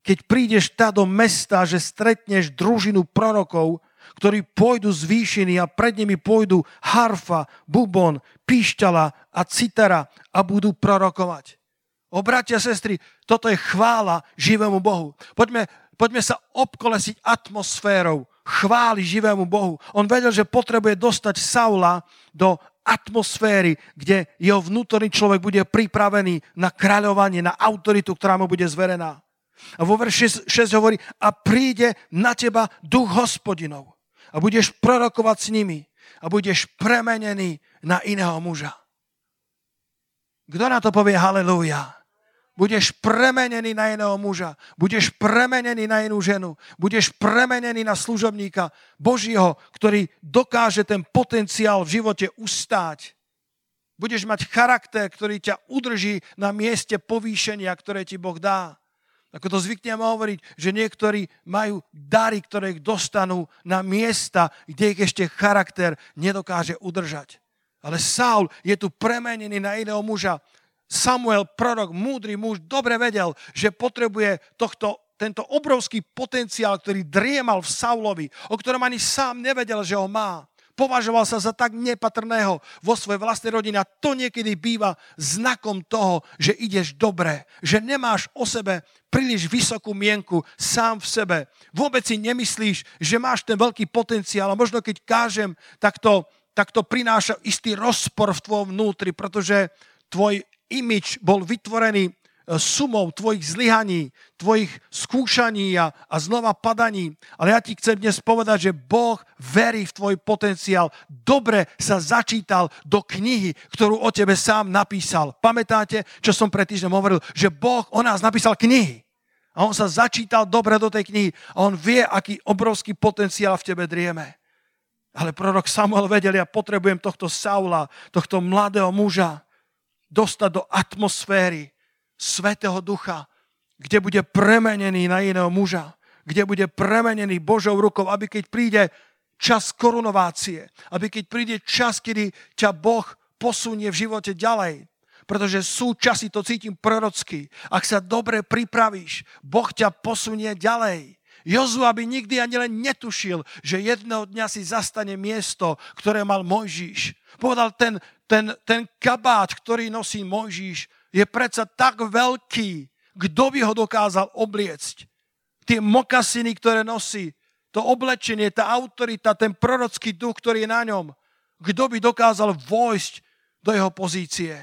keď prídeš tá do mesta, že stretneš družinu prorokov, ktorí pôjdu z výšiny a pred nimi pôjdu harfa, bubon, píšťala a citera a budú prorokovať. O bratia, sestry, toto je chvála živému Bohu. Poďme, poďme sa obkolesiť atmosférou chváli živému Bohu. On vedel, že potrebuje dostať Saula do atmosféry, kde jeho vnútorný človek bude pripravený na kráľovanie, na autoritu, ktorá mu bude zverená. A vo verši 6 hovorí, a príde na teba duch hospodinov a budeš prorokovať s nimi a budeš premenený na iného muža. Kto na to povie halleluja? Budeš premenený na iného muža. Budeš premenený na inú ženu. Budeš premenený na služobníka Božího, ktorý dokáže ten potenciál v živote ustáť. Budeš mať charakter, ktorý ťa udrží na mieste povýšenia, ktoré ti Boh dá. Ako to zvykneme hovoriť, že niektorí majú dary, ktoré ich dostanú na miesta, kde ich ešte charakter nedokáže udržať. Ale Saul je tu premenený na iného muža. Samuel, prorok, múdry muž, dobre vedel, že potrebuje tohto, tento obrovský potenciál, ktorý driemal v Saulovi, o ktorom ani sám nevedel, že ho má považoval sa za tak nepatrného vo svojej vlastnej rodine. A to niekedy býva znakom toho, že ideš dobre, že nemáš o sebe príliš vysokú mienku sám v sebe. Vôbec si nemyslíš, že máš ten veľký potenciál a možno keď kážem, tak to, tak to prináša istý rozpor v tvojom vnútri, pretože tvoj imič bol vytvorený sumou tvojich zlyhaní, tvojich skúšaní a, a znova padaní. Ale ja ti chcem dnes povedať, že Boh verí v tvoj potenciál. Dobre sa začítal do knihy, ktorú o tebe sám napísal. Pamätáte, čo som pred týždňom hovoril? Že Boh o nás napísal knihy. A on sa začítal dobre do tej knihy. A on vie, aký obrovský potenciál v tebe drieme. Ale prorok Samuel vedel, ja potrebujem tohto Saula, tohto mladého muža dostať do atmosféry, Svetého Ducha, kde bude premenený na iného muža, kde bude premenený Božou rukou, aby keď príde čas korunovácie, aby keď príde čas, kedy ťa Boh posunie v živote ďalej, pretože sú časy, to cítim prorocky. Ak sa dobre pripravíš, Boh ťa posunie ďalej. Jozu, aby nikdy ani len netušil, že jedného dňa si zastane miesto, ktoré mal Mojžíš. Povedal, ten, ten, ten kabát, ktorý nosí Mojžíš, je predsa tak veľký, kto by ho dokázal obliecť. Tie mokasiny, ktoré nosí, to oblečenie, tá autorita, ten prorocký duch, ktorý je na ňom, kto by dokázal vojsť do jeho pozície.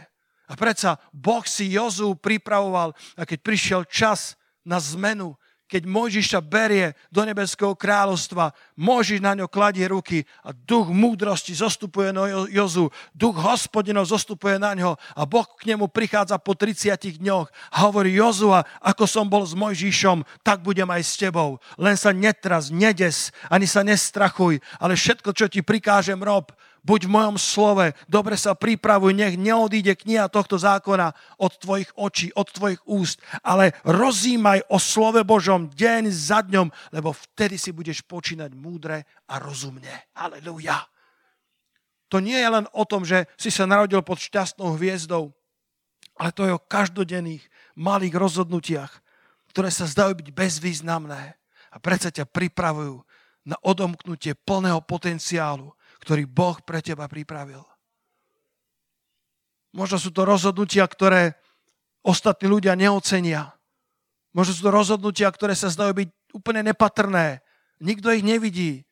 A predsa Boh si Jozu pripravoval a keď prišiel čas na zmenu, keď Mojžiša berie do nebeského kráľovstva, Mojžiš na ňo kladie ruky a duch múdrosti zostupuje na Jozu, duch hospodinov zostupuje na ňo a Boh k nemu prichádza po 30 dňoch a hovorí Jozua, ako som bol s Mojžišom, tak budem aj s tebou. Len sa netras, nedes, ani sa nestrachuj, ale všetko, čo ti prikážem, rob, buď v mojom slove, dobre sa pripravuj, nech neodíde kniha tohto zákona od tvojich očí, od tvojich úst, ale rozímaj o slove Božom deň za dňom, lebo vtedy si budeš počínať múdre a rozumne. Aleluja. To nie je len o tom, že si sa narodil pod šťastnou hviezdou, ale to je o každodenných malých rozhodnutiach, ktoré sa zdajú byť bezvýznamné a predsa ťa pripravujú na odomknutie plného potenciálu, ktorý Boh pre teba pripravil. Možno sú to rozhodnutia, ktoré ostatní ľudia neocenia. Možno sú to rozhodnutia, ktoré sa zdajú byť úplne nepatrné. Nikto ich nevidí.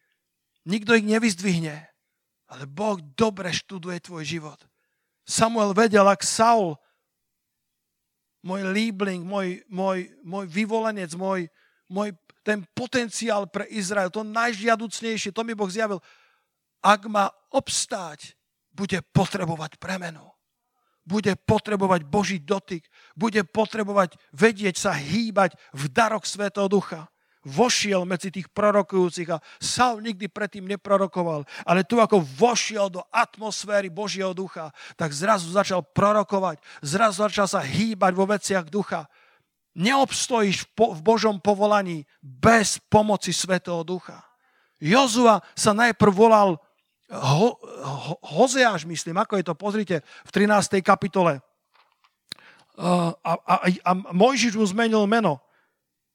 Nikto ich nevyzdvihne. Ale Boh dobre študuje tvoj život. Samuel vedel, ak Saul môj líbling, môj, môj, môj vyvolenec, môj, môj ten potenciál pre Izrael, to najžiaducnejšie, to mi Boh zjavil. Ak má obstáť, bude potrebovať premenu. Bude potrebovať Boží dotyk. Bude potrebovať vedieť sa hýbať v darok Svetého Ducha vošiel medzi tých prorokujúcich a Saul nikdy predtým neprorokoval, ale tu ako vošiel do atmosféry Božieho ducha, tak zrazu začal prorokovať, zrazu začal sa hýbať vo veciach ducha. Neobstojíš v Božom povolaní bez pomoci Svetého ducha. Jozua sa najprv volal Ho, Ho, Hozeáš, myslím, ako je to, pozrite, v 13. kapitole. A, a, a, Mojžiš mu zmenil meno.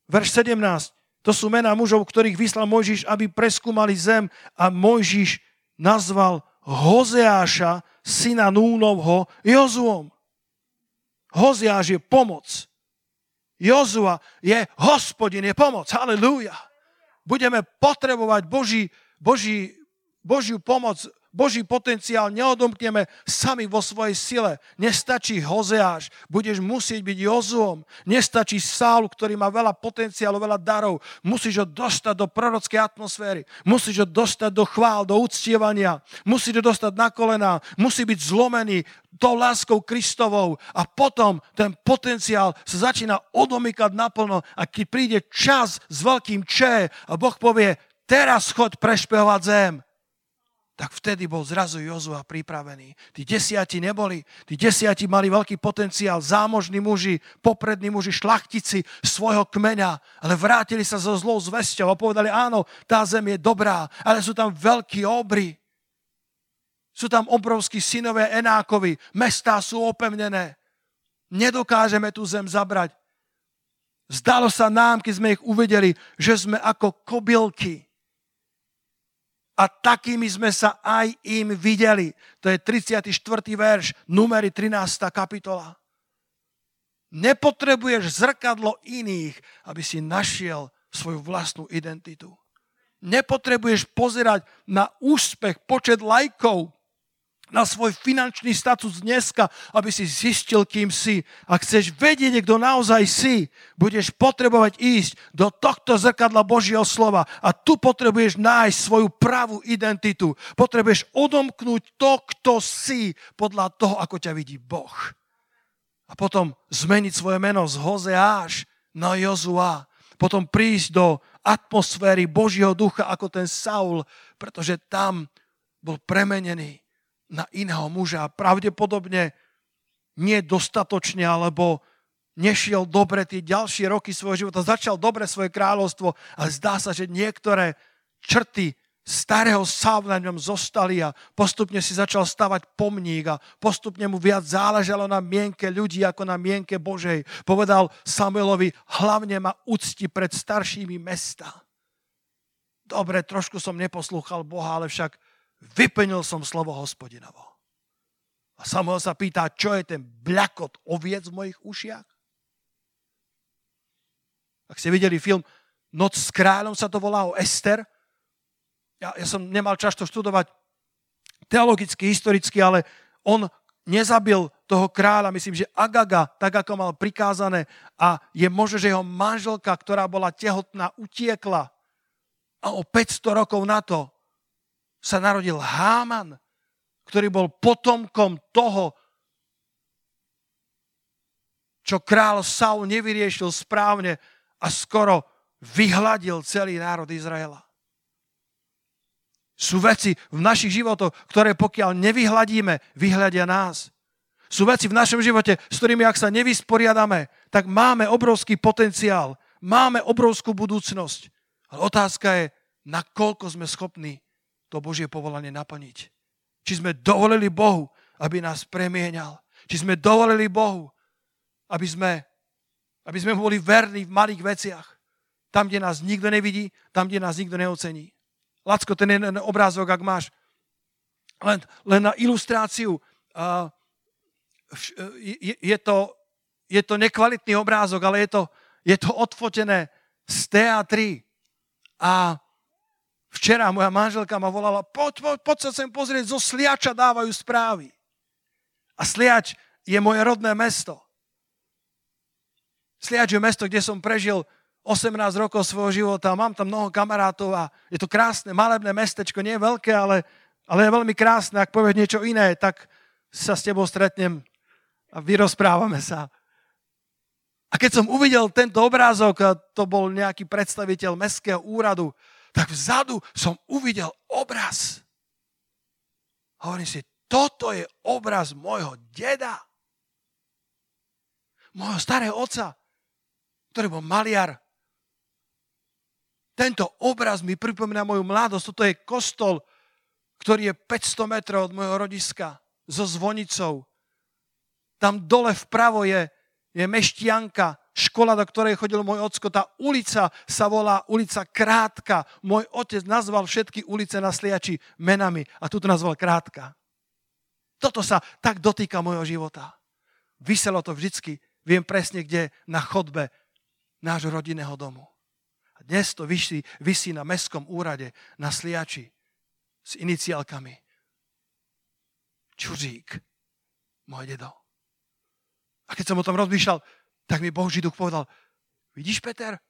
Verš 17. To sú mená mužov, ktorých vyslal Mojžiš, aby preskúmali zem a Mojžiš nazval Hozeáša, syna Núnovho, Jozuom. Hozeáš je pomoc. Jozua je hospodin, je pomoc. Halelúja. Budeme potrebovať Boží, Boží, Božiu pomoc Boží potenciál neodomkneme sami vo svojej sile. Nestačí Hozeáš, budeš musieť byť Jozuom. Nestačí Saul, ktorý má veľa potenciálu, veľa darov. Musíš ho dostať do prorockej atmosféry. Musíš ho dostať do chvál, do uctievania. Musíš ho dostať na kolená. Musí byť zlomený tou láskou Kristovou. A potom ten potenciál sa začína odomykať naplno. A keď príde čas s veľkým Č a Boh povie, teraz chod prešpehovať zem tak vtedy bol zrazu Jozua pripravený. Tí desiati neboli, tí desiati mali veľký potenciál, zámožní muži, poprední muži, šlachtici svojho kmeňa, ale vrátili sa so zlou zvesťou a povedali, áno, tá zem je dobrá, ale sú tam veľkí obry. Sú tam obrovskí synové Enákovi, mestá sú opevnené. Nedokážeme tú zem zabrať. Zdalo sa nám, keď sme ich uvedeli, že sme ako kobylky, a takými sme sa aj im videli. To je 34. verš, numery 13. kapitola. Nepotrebuješ zrkadlo iných, aby si našiel svoju vlastnú identitu. Nepotrebuješ pozerať na úspech, počet lajkov, na svoj finančný status dneska, aby si zistil, kým si. Ak chceš vedieť, kto naozaj si, budeš potrebovať ísť do tohto zrkadla Božieho slova a tu potrebuješ nájsť svoju pravú identitu. Potrebuješ odomknúť to, kto si podľa toho, ako ťa vidí Boh. A potom zmeniť svoje meno z Hozeáš na Jozua. Potom prísť do atmosféry Božieho ducha ako ten Saul, pretože tam bol premenený na iného muža. Pravdepodobne nie dostatočne, alebo nešiel dobre tie ďalšie roky svojho života. Začal dobre svoje kráľovstvo, ale zdá sa, že niektoré črty starého Saula na ňom zostali a postupne si začal stavať pomník a postupne mu viac záležalo na mienke ľudí ako na mienke Božej. Povedal Samuelovi, hlavne ma ucti pred staršími mesta. Dobre, trošku som neposlúchal Boha, ale však vyplnil som slovo hospodinovo. A Samuel sa pýta, čo je ten bľakot oviec v mojich ušiach? Ak ste videli film Noc s kráľom sa to volá o Ester, ja, ja som nemal čas to študovať teologicky, historicky, ale on nezabil toho kráľa, myslím, že Agaga, tak ako mal prikázané a je možné, že jeho manželka, ktorá bola tehotná, utiekla a o 500 rokov na to sa narodil Háman, ktorý bol potomkom toho, čo král Saul nevyriešil správne a skoro vyhladil celý národ Izraela. Sú veci v našich životoch, ktoré pokiaľ nevyhladíme, vyhľadia nás. Sú veci v našom živote, s ktorými ak sa nevysporiadame, tak máme obrovský potenciál, máme obrovskú budúcnosť. Ale otázka je, nakoľko sme schopní to Božie povolanie naplniť. Či sme dovolili Bohu, aby nás premienal. Či sme dovolili Bohu, aby sme, aby sme boli verní v malých veciach. Tam, kde nás nikto nevidí, tam, kde nás nikto neocení. Lacko, ten jeden obrázok, ak máš, len, len na ilustráciu, uh, je, je, to, je to nekvalitný obrázok, ale je to, je to odfotené z teatry. A Včera moja manželka ma volala, poď, poď, poď sa sem pozrieť, zo Sliača dávajú správy. A Sliač je moje rodné mesto. Sliač je mesto, kde som prežil 18 rokov svojho života, mám tam mnoho kamarátov a je to krásne, malebné mestečko, nie je veľké, ale, ale je veľmi krásne. Ak povieš niečo iné, tak sa s tebou stretnem a vyrozprávame sa. A keď som uvidel tento obrázok, to bol nejaký predstaviteľ mestského úradu, tak vzadu som uvidel obraz. Hovorím si, toto je obraz môjho deda. Môjho starého otca, ktorý bol maliar. Tento obraz mi pripomína moju mladosť. Toto je kostol, ktorý je 500 metrov od môjho rodiska so zvonicou. Tam dole vpravo je je Meštianka, škola, do ktorej chodil môj ocko. Tá ulica sa volá ulica Krátka. Môj otec nazval všetky ulice na Sliači menami a tu nazval Krátka. Toto sa tak dotýka môjho života. Vyselo to vždycky. Viem presne, kde na chodbe nášho rodinného domu. A dnes to vysí, vysí na mestskom úrade na Sliači s iniciálkami. Čuřík, môj dedo. A keď som o tom rozmýšľal, tak mi Boží duch povedal, vidíš, Peter,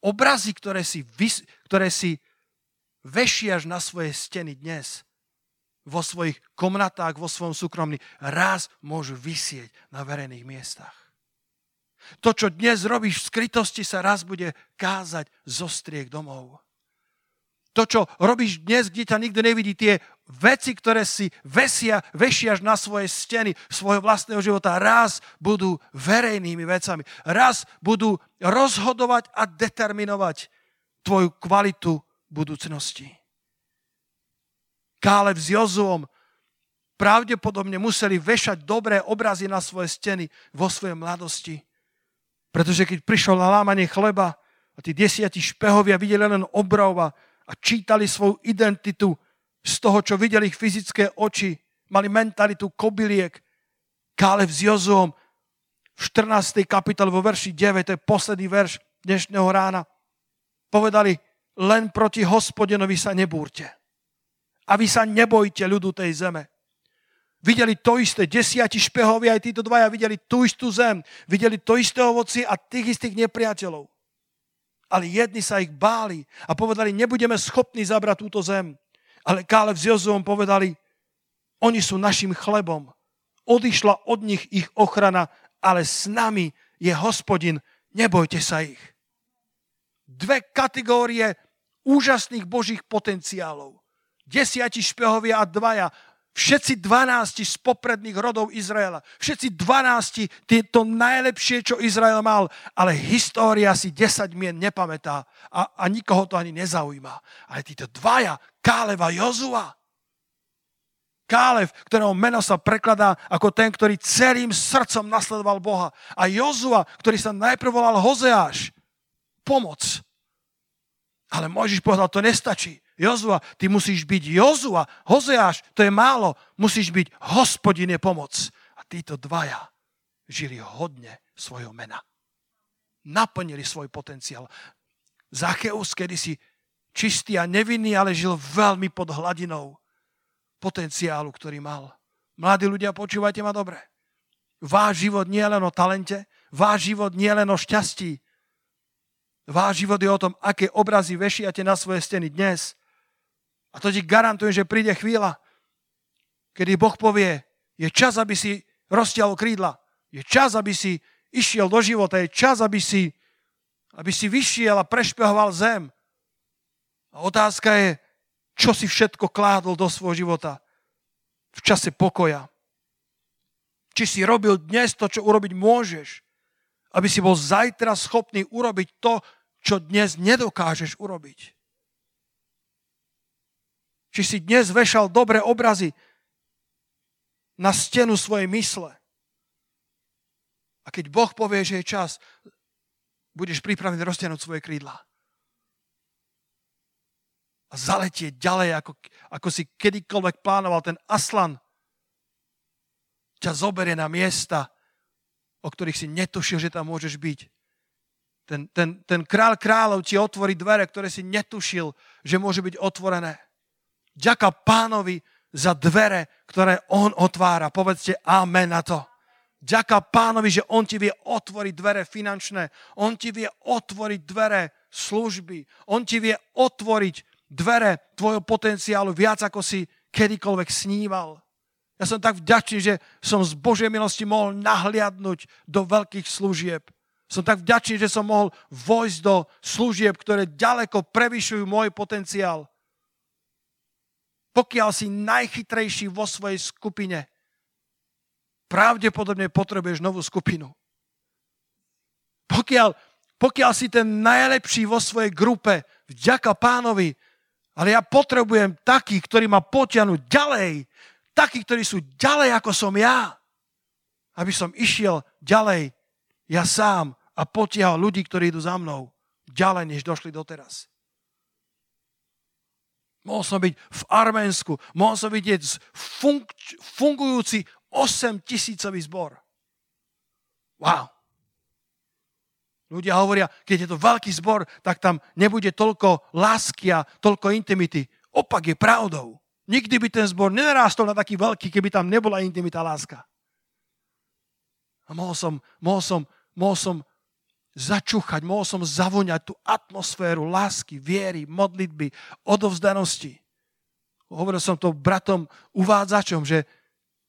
obrazy, ktoré si, vys- ktoré si vešiaš na svoje steny dnes, vo svojich komnatách, vo svojom súkromí, raz môžu vysieť na verejných miestach. To, čo dnes robíš v skrytosti, sa raz bude kázať zo striek domov to, čo robíš dnes, kde ťa nikto nevidí, tie veci, ktoré si vesia, vešiaš na svoje steny svojho vlastného života, raz budú verejnými vecami. Raz budú rozhodovať a determinovať tvoju kvalitu budúcnosti. Kálev s Jozuom pravdepodobne museli vešať dobré obrazy na svoje steny vo svojej mladosti. Pretože keď prišlo na lámanie chleba a tí desiatí špehovia videli len obrov a čítali svoju identitu z toho, čo videli ich fyzické oči. Mali mentalitu kobyliek. Kálev s Jozuom v 14. kapitole vo verši 9, to je posledný verš dnešného rána, povedali, len proti hospodinovi sa nebúrte. A vy sa nebojte ľudu tej zeme. Videli to isté, desiati špehovi, aj títo dvaja videli tú istú zem, videli to isté ovoci a tých istých nepriateľov. Ale jedni sa ich báli a povedali, nebudeme schopní zabrať túto zem. Ale Kálev s Jozuom povedali, oni sú našim chlebom. Odišla od nich ich ochrana, ale s nami je hospodin, nebojte sa ich. Dve kategórie úžasných božích potenciálov. Desiati špehovia a dvaja Všetci dvanácti z popredných rodov Izraela. Všetci dvanácti, to najlepšie, čo Izrael mal. Ale história si 10 mien nepamätá a, a nikoho to ani nezaujíma. Ale títo dvaja, Kálev a Jozua. Kálev, ktorého meno sa prekladá ako ten, ktorý celým srdcom nasledoval Boha. A Jozua, ktorý sa najprv volal Hozeáš. Pomoc. Ale Mojžiš povedal, to nestačí. Jozua, ty musíš byť Jozua, Hozeáš, to je málo, musíš byť hospodine pomoc. A títo dvaja žili hodne svojho mena. Naplnili svoj potenciál. Zacheus kedysi čistý a nevinný, ale žil veľmi pod hladinou potenciálu, ktorý mal. Mladí ľudia, počúvajte ma dobre. Váš život nie je len o talente, váš život nie je len o šťastí. Váš život je o tom, aké obrazy vešiate na svoje steny dnes a to ti garantujem, že príde chvíľa, kedy Boh povie, je čas, aby si roztiahol krídla. Je čas, aby si išiel do života. Je čas, aby si, aby si vyšiel a prešpehoval zem. A otázka je, čo si všetko kládol do svojho života v čase pokoja. Či si robil dnes to, čo urobiť môžeš, aby si bol zajtra schopný urobiť to, čo dnes nedokážeš urobiť. Či si dnes vešal dobré obrazy na stenu svojej mysle. A keď Boh povie, že je čas, budeš pripravený roztiahnuť svoje krídla. A zaletieť ďalej, ako, ako si kedykoľvek plánoval. Ten aslan ťa zoberie na miesta, o ktorých si netušil, že tam môžeš byť. Ten, ten, ten král kráľov ti otvorí dvere, ktoré si netušil, že môže byť otvorené. Ďaká pánovi za dvere, ktoré on otvára. Povedzte amen na to. Ďaká pánovi, že on ti vie otvoriť dvere finančné, on ti vie otvoriť dvere služby, on ti vie otvoriť dvere tvojho potenciálu viac, ako si kedykoľvek sníval. Ja som tak vďačný, že som z Božej milosti mohol nahliadnúť do veľkých služieb. Som tak vďačný, že som mohol vojsť do služieb, ktoré ďaleko prevyšujú môj potenciál. Pokiaľ si najchytrejší vo svojej skupine, pravdepodobne potrebuješ novú skupinu. Pokiaľ, pokiaľ si ten najlepší vo svojej grupe, vďaka pánovi, ale ja potrebujem takých, ktorí ma potiahnu ďalej, takí, ktorí sú ďalej ako som ja, aby som išiel ďalej ja sám a potiahol ľudí, ktorí idú za mnou ďalej, než došli doteraz. Mohol som byť v Arménsku, mohol som vidieť fung- fungujúci 8 tisícový zbor. Wow. Ľudia hovoria, keď je to veľký zbor, tak tam nebude toľko lásky a toľko intimity. Opak je pravdou. Nikdy by ten zbor nenarástol na taký veľký, keby tam nebola intimita láska. A mohol som, mohol som, mohol som začúchať, mohol som zavoňať tú atmosféru lásky, viery, modlitby, odovzdanosti. Hovoril som to bratom uvádzačom, že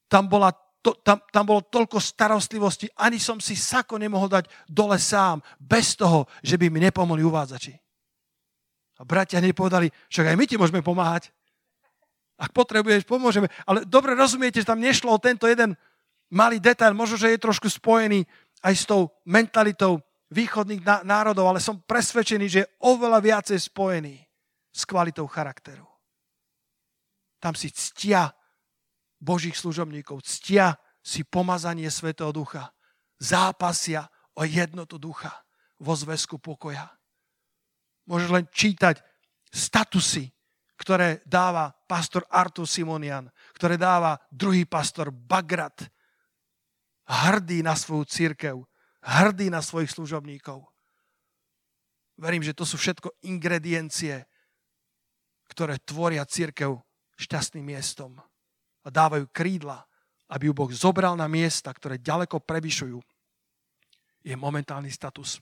tam, bola to, tam, tam bolo toľko starostlivosti, ani som si sako nemohol dať dole sám, bez toho, že by mi nepomohli uvádzači. A bratia hneď povedali, však aj my ti môžeme pomáhať. Ak potrebuješ, pomôžeme. Ale dobre rozumiete, že tam nešlo o tento jeden malý detail, možno, že je trošku spojený aj s tou mentalitou východných národov, ale som presvedčený, že je oveľa viacej spojený s kvalitou charakteru. Tam si ctia Božích služobníkov, ctia si pomazanie Svetého Ducha, zápasia o jednotu ducha vo zväzku pokoja. Môžeš len čítať statusy ktoré dáva pastor Artur Simonian, ktoré dáva druhý pastor Bagrat. Hrdý na svoju církev, hrdý na svojich služobníkov. Verím, že to sú všetko ingrediencie, ktoré tvoria církev šťastným miestom a dávajú krídla, aby ju Boh zobral na miesta, ktoré ďaleko prevyšujú je momentálny status.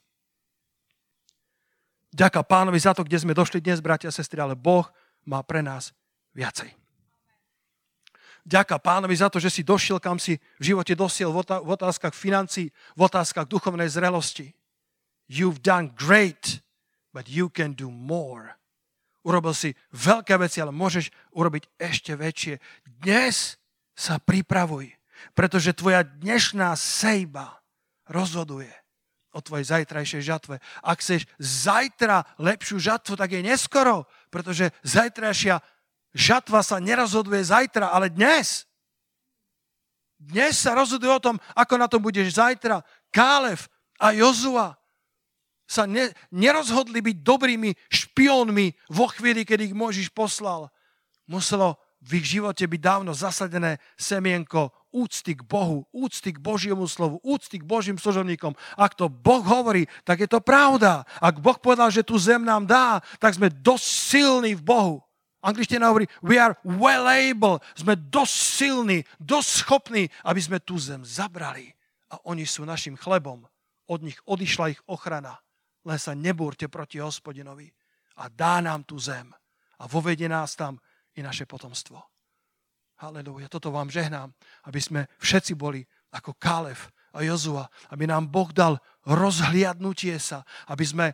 Ďaká pánovi za to, kde sme došli dnes, bratia a sestry, ale Boh má pre nás viacej. Ďaká pánovi za to, že si došiel, kam si v živote dosiel v otázkach financí, v otázkach duchovnej zrelosti. You've done great, but you can do more. Urobil si veľké veci, ale môžeš urobiť ešte väčšie. Dnes sa pripravuj, pretože tvoja dnešná sejba rozhoduje o tvojej zajtrajšej žatve. Ak chceš zajtra lepšiu žatvu, tak je neskoro, pretože zajtrajšia žatva sa nerozhoduje zajtra, ale dnes. Dnes sa rozhoduje o tom, ako na tom budeš zajtra. Kálev a Jozua sa ne, nerozhodli byť dobrými špiónmi vo chvíli, keď ich Možiš poslal. Muselo v ich živote byť dávno zasadené semienko úcty k Bohu, úcty k Božiemu slovu, úcty k Božím služobníkom. Ak to Boh hovorí, tak je to pravda. Ak Boh povedal, že tu zem nám dá, tak sme dosť silní v Bohu. Angličtina hovorí, we are well able, sme dosť silní, dosť schopní, aby sme tú zem zabrali. A oni sú našim chlebom. Od nich odišla ich ochrana. Len sa nebúrte proti hospodinovi. A dá nám tú zem. A vovedie nás tam i naše potomstvo. Halelúja, toto vám žehnám, aby sme všetci boli ako Kálev a Jozua, aby nám Boh dal rozhliadnutie sa, aby sme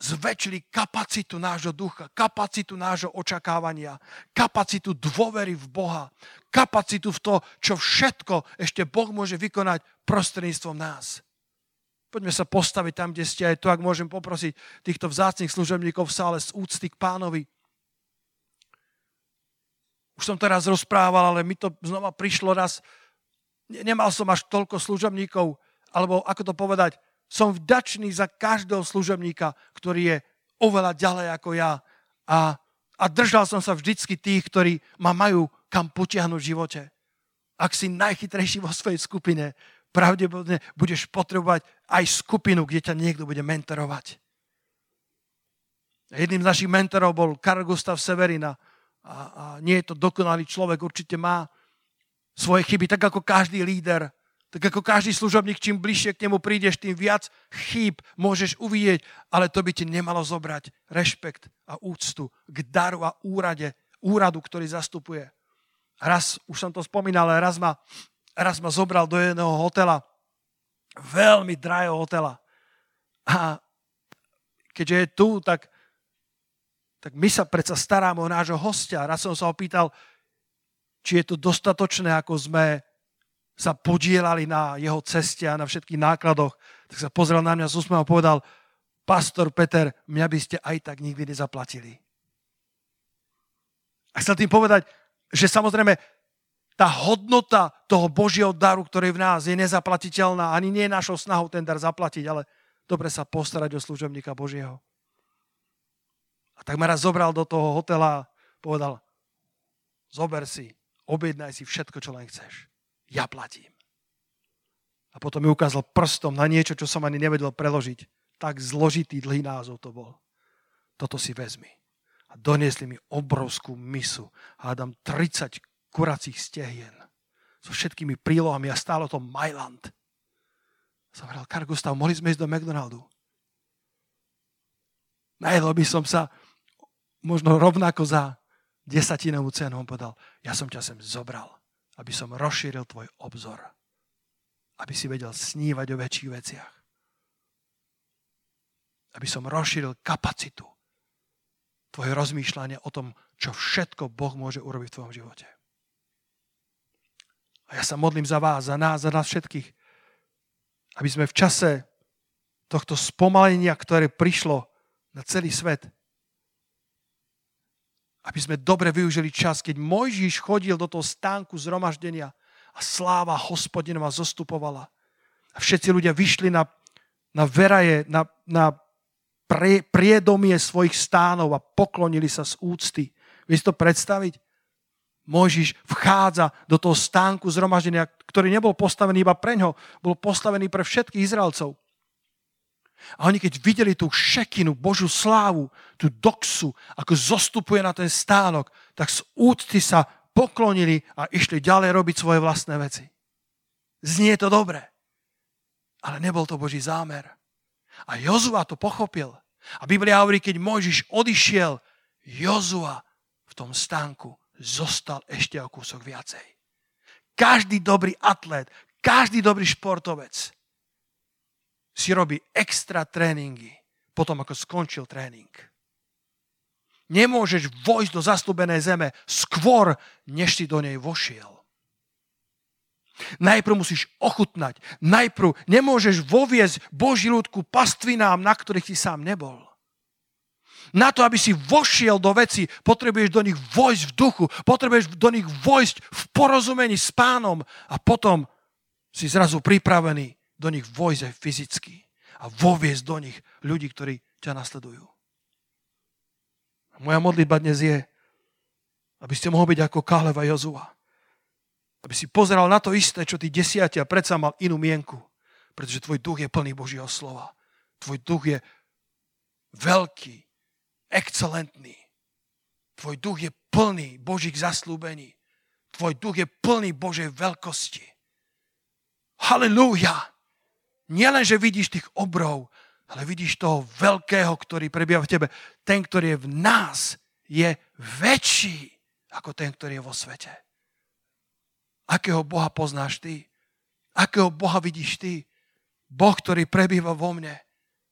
zväčšili kapacitu nášho ducha, kapacitu nášho očakávania, kapacitu dôvery v Boha, kapacitu v to, čo všetko ešte Boh môže vykonať prostredníctvom nás. Poďme sa postaviť tam, kde ste aj to, ak môžem poprosiť týchto vzácných služebníkov v sále z úcty k pánovi. Už som teraz rozprával, ale mi to znova prišlo raz. Nemal som až toľko služobníkov, alebo ako to povedať, som vďačný za každého služobníka, ktorý je oveľa ďalej ako ja. A, a držal som sa vždycky tých, ktorí ma majú kam potiahnuť v živote. Ak si najchytrejší vo svojej skupine, pravdepodobne budeš potrebovať aj skupinu, kde ťa niekto bude mentorovať. Jedným z našich mentorov bol Karl Gustav Severina, a, a nie je to dokonalý človek, určite má svoje chyby, tak ako každý líder Tak ako každý služobník, čím bližšie k nemu prídeš, tým viac chýb môžeš uvidieť, ale to by ti nemalo zobrať rešpekt a úctu k daru a úrade, úradu, ktorý zastupuje. Raz, už som to spomínal, ale raz ma, raz ma zobral do jedného hotela, veľmi drahého hotela. A keďže je tu, tak, tak my sa predsa staráme o nášho hostia. Raz som sa opýtal, či je to dostatočné, ako sme sa podielali na jeho ceste a na všetkých nákladoch, tak sa pozrel na mňa z úsmevom a povedal, pastor Peter, mňa by ste aj tak nikdy nezaplatili. A chcel tým povedať, že samozrejme tá hodnota toho Božieho daru, ktorý v nás, je nezaplatiteľná. Ani nie je našou snahou ten dar zaplatiť, ale dobre sa postarať o služobníka Božieho. A tak ma raz zobral do toho hotela a povedal, zober si, objednaj si všetko, čo len chceš ja platím. A potom mi ukázal prstom na niečo, čo som ani nevedel preložiť. Tak zložitý dlhý názov to bol. Toto si vezmi. A doniesli mi obrovskú misu. Hádam 30 kuracích stehien. So všetkými prílohami a stálo to Mailand. Som Karl Gustav, mohli sme ísť do McDonaldu. Najedol by som sa možno rovnako za desatinovú cenu. On povedal, ja som ťa sem zobral aby som rozšíril tvoj obzor. Aby si vedel snívať o väčších veciach. Aby som rozšíril kapacitu tvoje rozmýšľania o tom, čo všetko Boh môže urobiť v tvojom živote. A ja sa modlím za vás, za nás, za nás všetkých, aby sme v čase tohto spomalenia, ktoré prišlo na celý svet, aby sme dobre využili čas, keď Mojžiš chodil do toho stánku zhromaždenia a sláva hospodinova zostupovala. A všetci ľudia vyšli na, na veraje, na, na pre, priedomie svojich stánov a poklonili sa z úcty. Vieš to predstaviť? Mojžiš vchádza do toho stánku zhromaždenia, ktorý nebol postavený iba pre ňo, bol postavený pre všetkých Izraelcov. A oni keď videli tú šekinu, Božú slávu, tú doxu, ako zostupuje na ten stánok, tak z úcty sa poklonili a išli ďalej robiť svoje vlastné veci. Znie to dobre, ale nebol to Boží zámer. A Jozua to pochopil. A Biblia hovorí, keď Mojžiš odišiel, Jozua v tom stánku zostal ešte o kúsok viacej. Každý dobrý atlet, každý dobrý športovec si robí extra tréningy potom, ako skončil tréning. Nemôžeš vojsť do zastúbenej zeme skôr, než si do nej vošiel. Najprv musíš ochutnať. Najprv nemôžeš voviezť Boží ľudku pastvinám, na ktorých si sám nebol. Na to, aby si vošiel do veci, potrebuješ do nich vojsť v duchu, potrebuješ do nich vojsť v porozumení s pánom a potom si zrazu pripravený do nich vojsť aj fyzicky a voviesť do nich ľudí, ktorí ťa nasledujú. Moja modlitba dnes je, aby ste mohli byť ako Kálev a Jozua. Aby si pozeral na to isté, čo tí desiatia, predsa mal inú mienku. Pretože tvoj duch je plný Božieho slova. Tvoj duch je veľký, excelentný. Tvoj duch je plný Božích zaslúbení. Tvoj duch je plný Božej veľkosti. Halelúja! Nielen, že vidíš tých obrov, ale vidíš toho veľkého, ktorý prebieha v tebe. Ten, ktorý je v nás, je väčší ako ten, ktorý je vo svete. Akého Boha poznáš ty? Akého Boha vidíš ty? Boh, ktorý prebýva vo mne.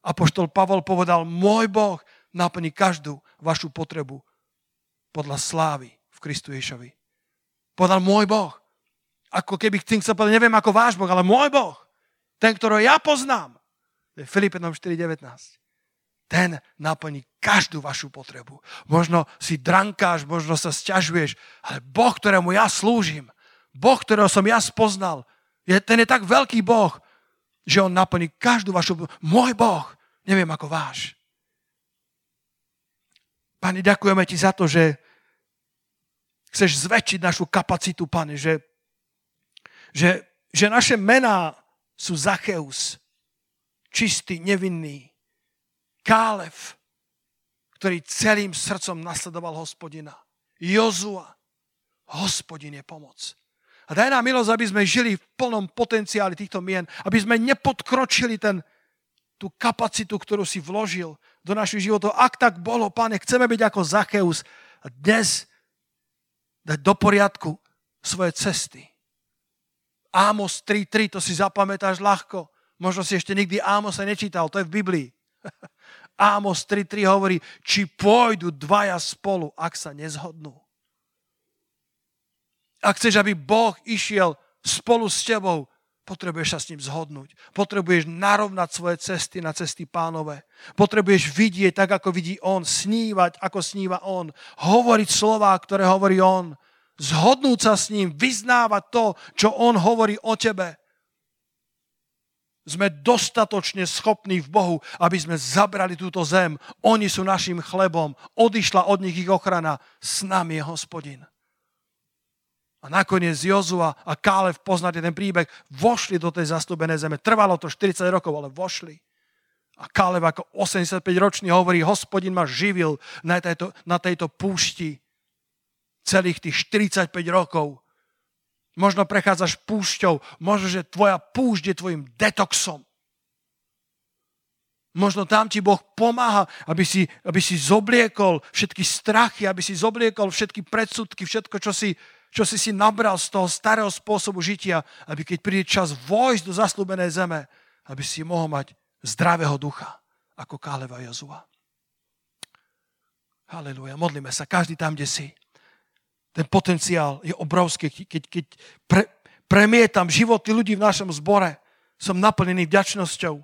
Apoštol Pavol povedal, môj Boh naplní každú vašu potrebu podľa slávy v Kristu Ježovi. Povedal, môj Boh. Ako keby tým chcel povedať, neviem ako váš Boh, ale môj Boh. Ten, ktorého ja poznám, je Filipenom 4.19. Ten naplní každú vašu potrebu. Možno si drankáš, možno sa sťažuješ, ale Boh, ktorému ja slúžim, Boh, ktorého som ja spoznal, je, ten je tak veľký Boh, že on naplní každú vašu... Môj Boh, neviem ako váš. Pane, ďakujeme ti za to, že chceš zväčšiť našu kapacitu, pane, že, že, že naše mená sú Zacheus, čistý, nevinný, Kálev, ktorý celým srdcom nasledoval hospodina, Jozua, hospodin je pomoc. A daj nám milosť, aby sme žili v plnom potenciáli týchto mien, aby sme nepodkročili ten, tú kapacitu, ktorú si vložil do našich životov. Ak tak bolo, páne, chceme byť ako Zacheus a dnes dať do poriadku svoje cesty. Ámos 3.3, to si zapamätáš ľahko. Možno si ešte nikdy Ámosa nečítal, to je v Biblii. Ámos 3.3 hovorí, či pôjdu dvaja spolu, ak sa nezhodnú. Ak chceš, aby Boh išiel spolu s tebou, potrebuješ sa s ním zhodnúť. Potrebuješ narovnať svoje cesty na cesty pánové. Potrebuješ vidieť tak, ako vidí on, snívať, ako sníva on, hovoriť slová, ktoré hovorí on, zhodnúť sa s ním, vyznávať to, čo on hovorí o tebe. Sme dostatočne schopní v Bohu, aby sme zabrali túto zem. Oni sú našim chlebom. Odišla od nich ich ochrana. S nami je hospodin. A nakoniec Jozua a Kálev, poznáte ten príbeh, vošli do tej zastúbenej zeme. Trvalo to 40 rokov, ale vošli. A Kálev ako 85-ročný hovorí, hospodin ma živil na tejto, na tejto púšti celých tých 45 rokov. Možno prechádzaš púšťou, možno, že tvoja púšť je tvojim detoxom. Možno tam ti Boh pomáha, aby si, aby si zobliekol všetky strachy, aby si zobliekol všetky predsudky, všetko, čo si, čo si si nabral z toho starého spôsobu žitia, aby keď príde čas vojsť do zaslúbenej zeme, aby si mohol mať zdravého ducha, ako Káleva Jozua. Haleluja, modlíme sa, každý tam, kde si. Ten potenciál je obrovský. Keď, keď pre, premietam životy ľudí v našom zbore, som naplnený vďačnosťou.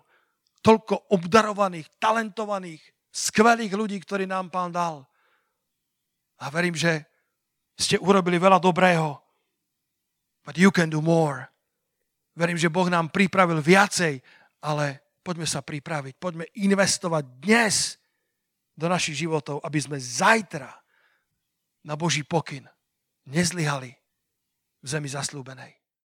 Toľko obdarovaných, talentovaných, skvelých ľudí, ktorí nám pán dal. A verím, že ste urobili veľa dobrého. But you can do more. Verím, že Boh nám pripravil viacej, ale poďme sa pripraviť. Poďme investovať dnes do našich životov, aby sme zajtra na Boží pokyn nezlyhali v zemi zaslúbenej.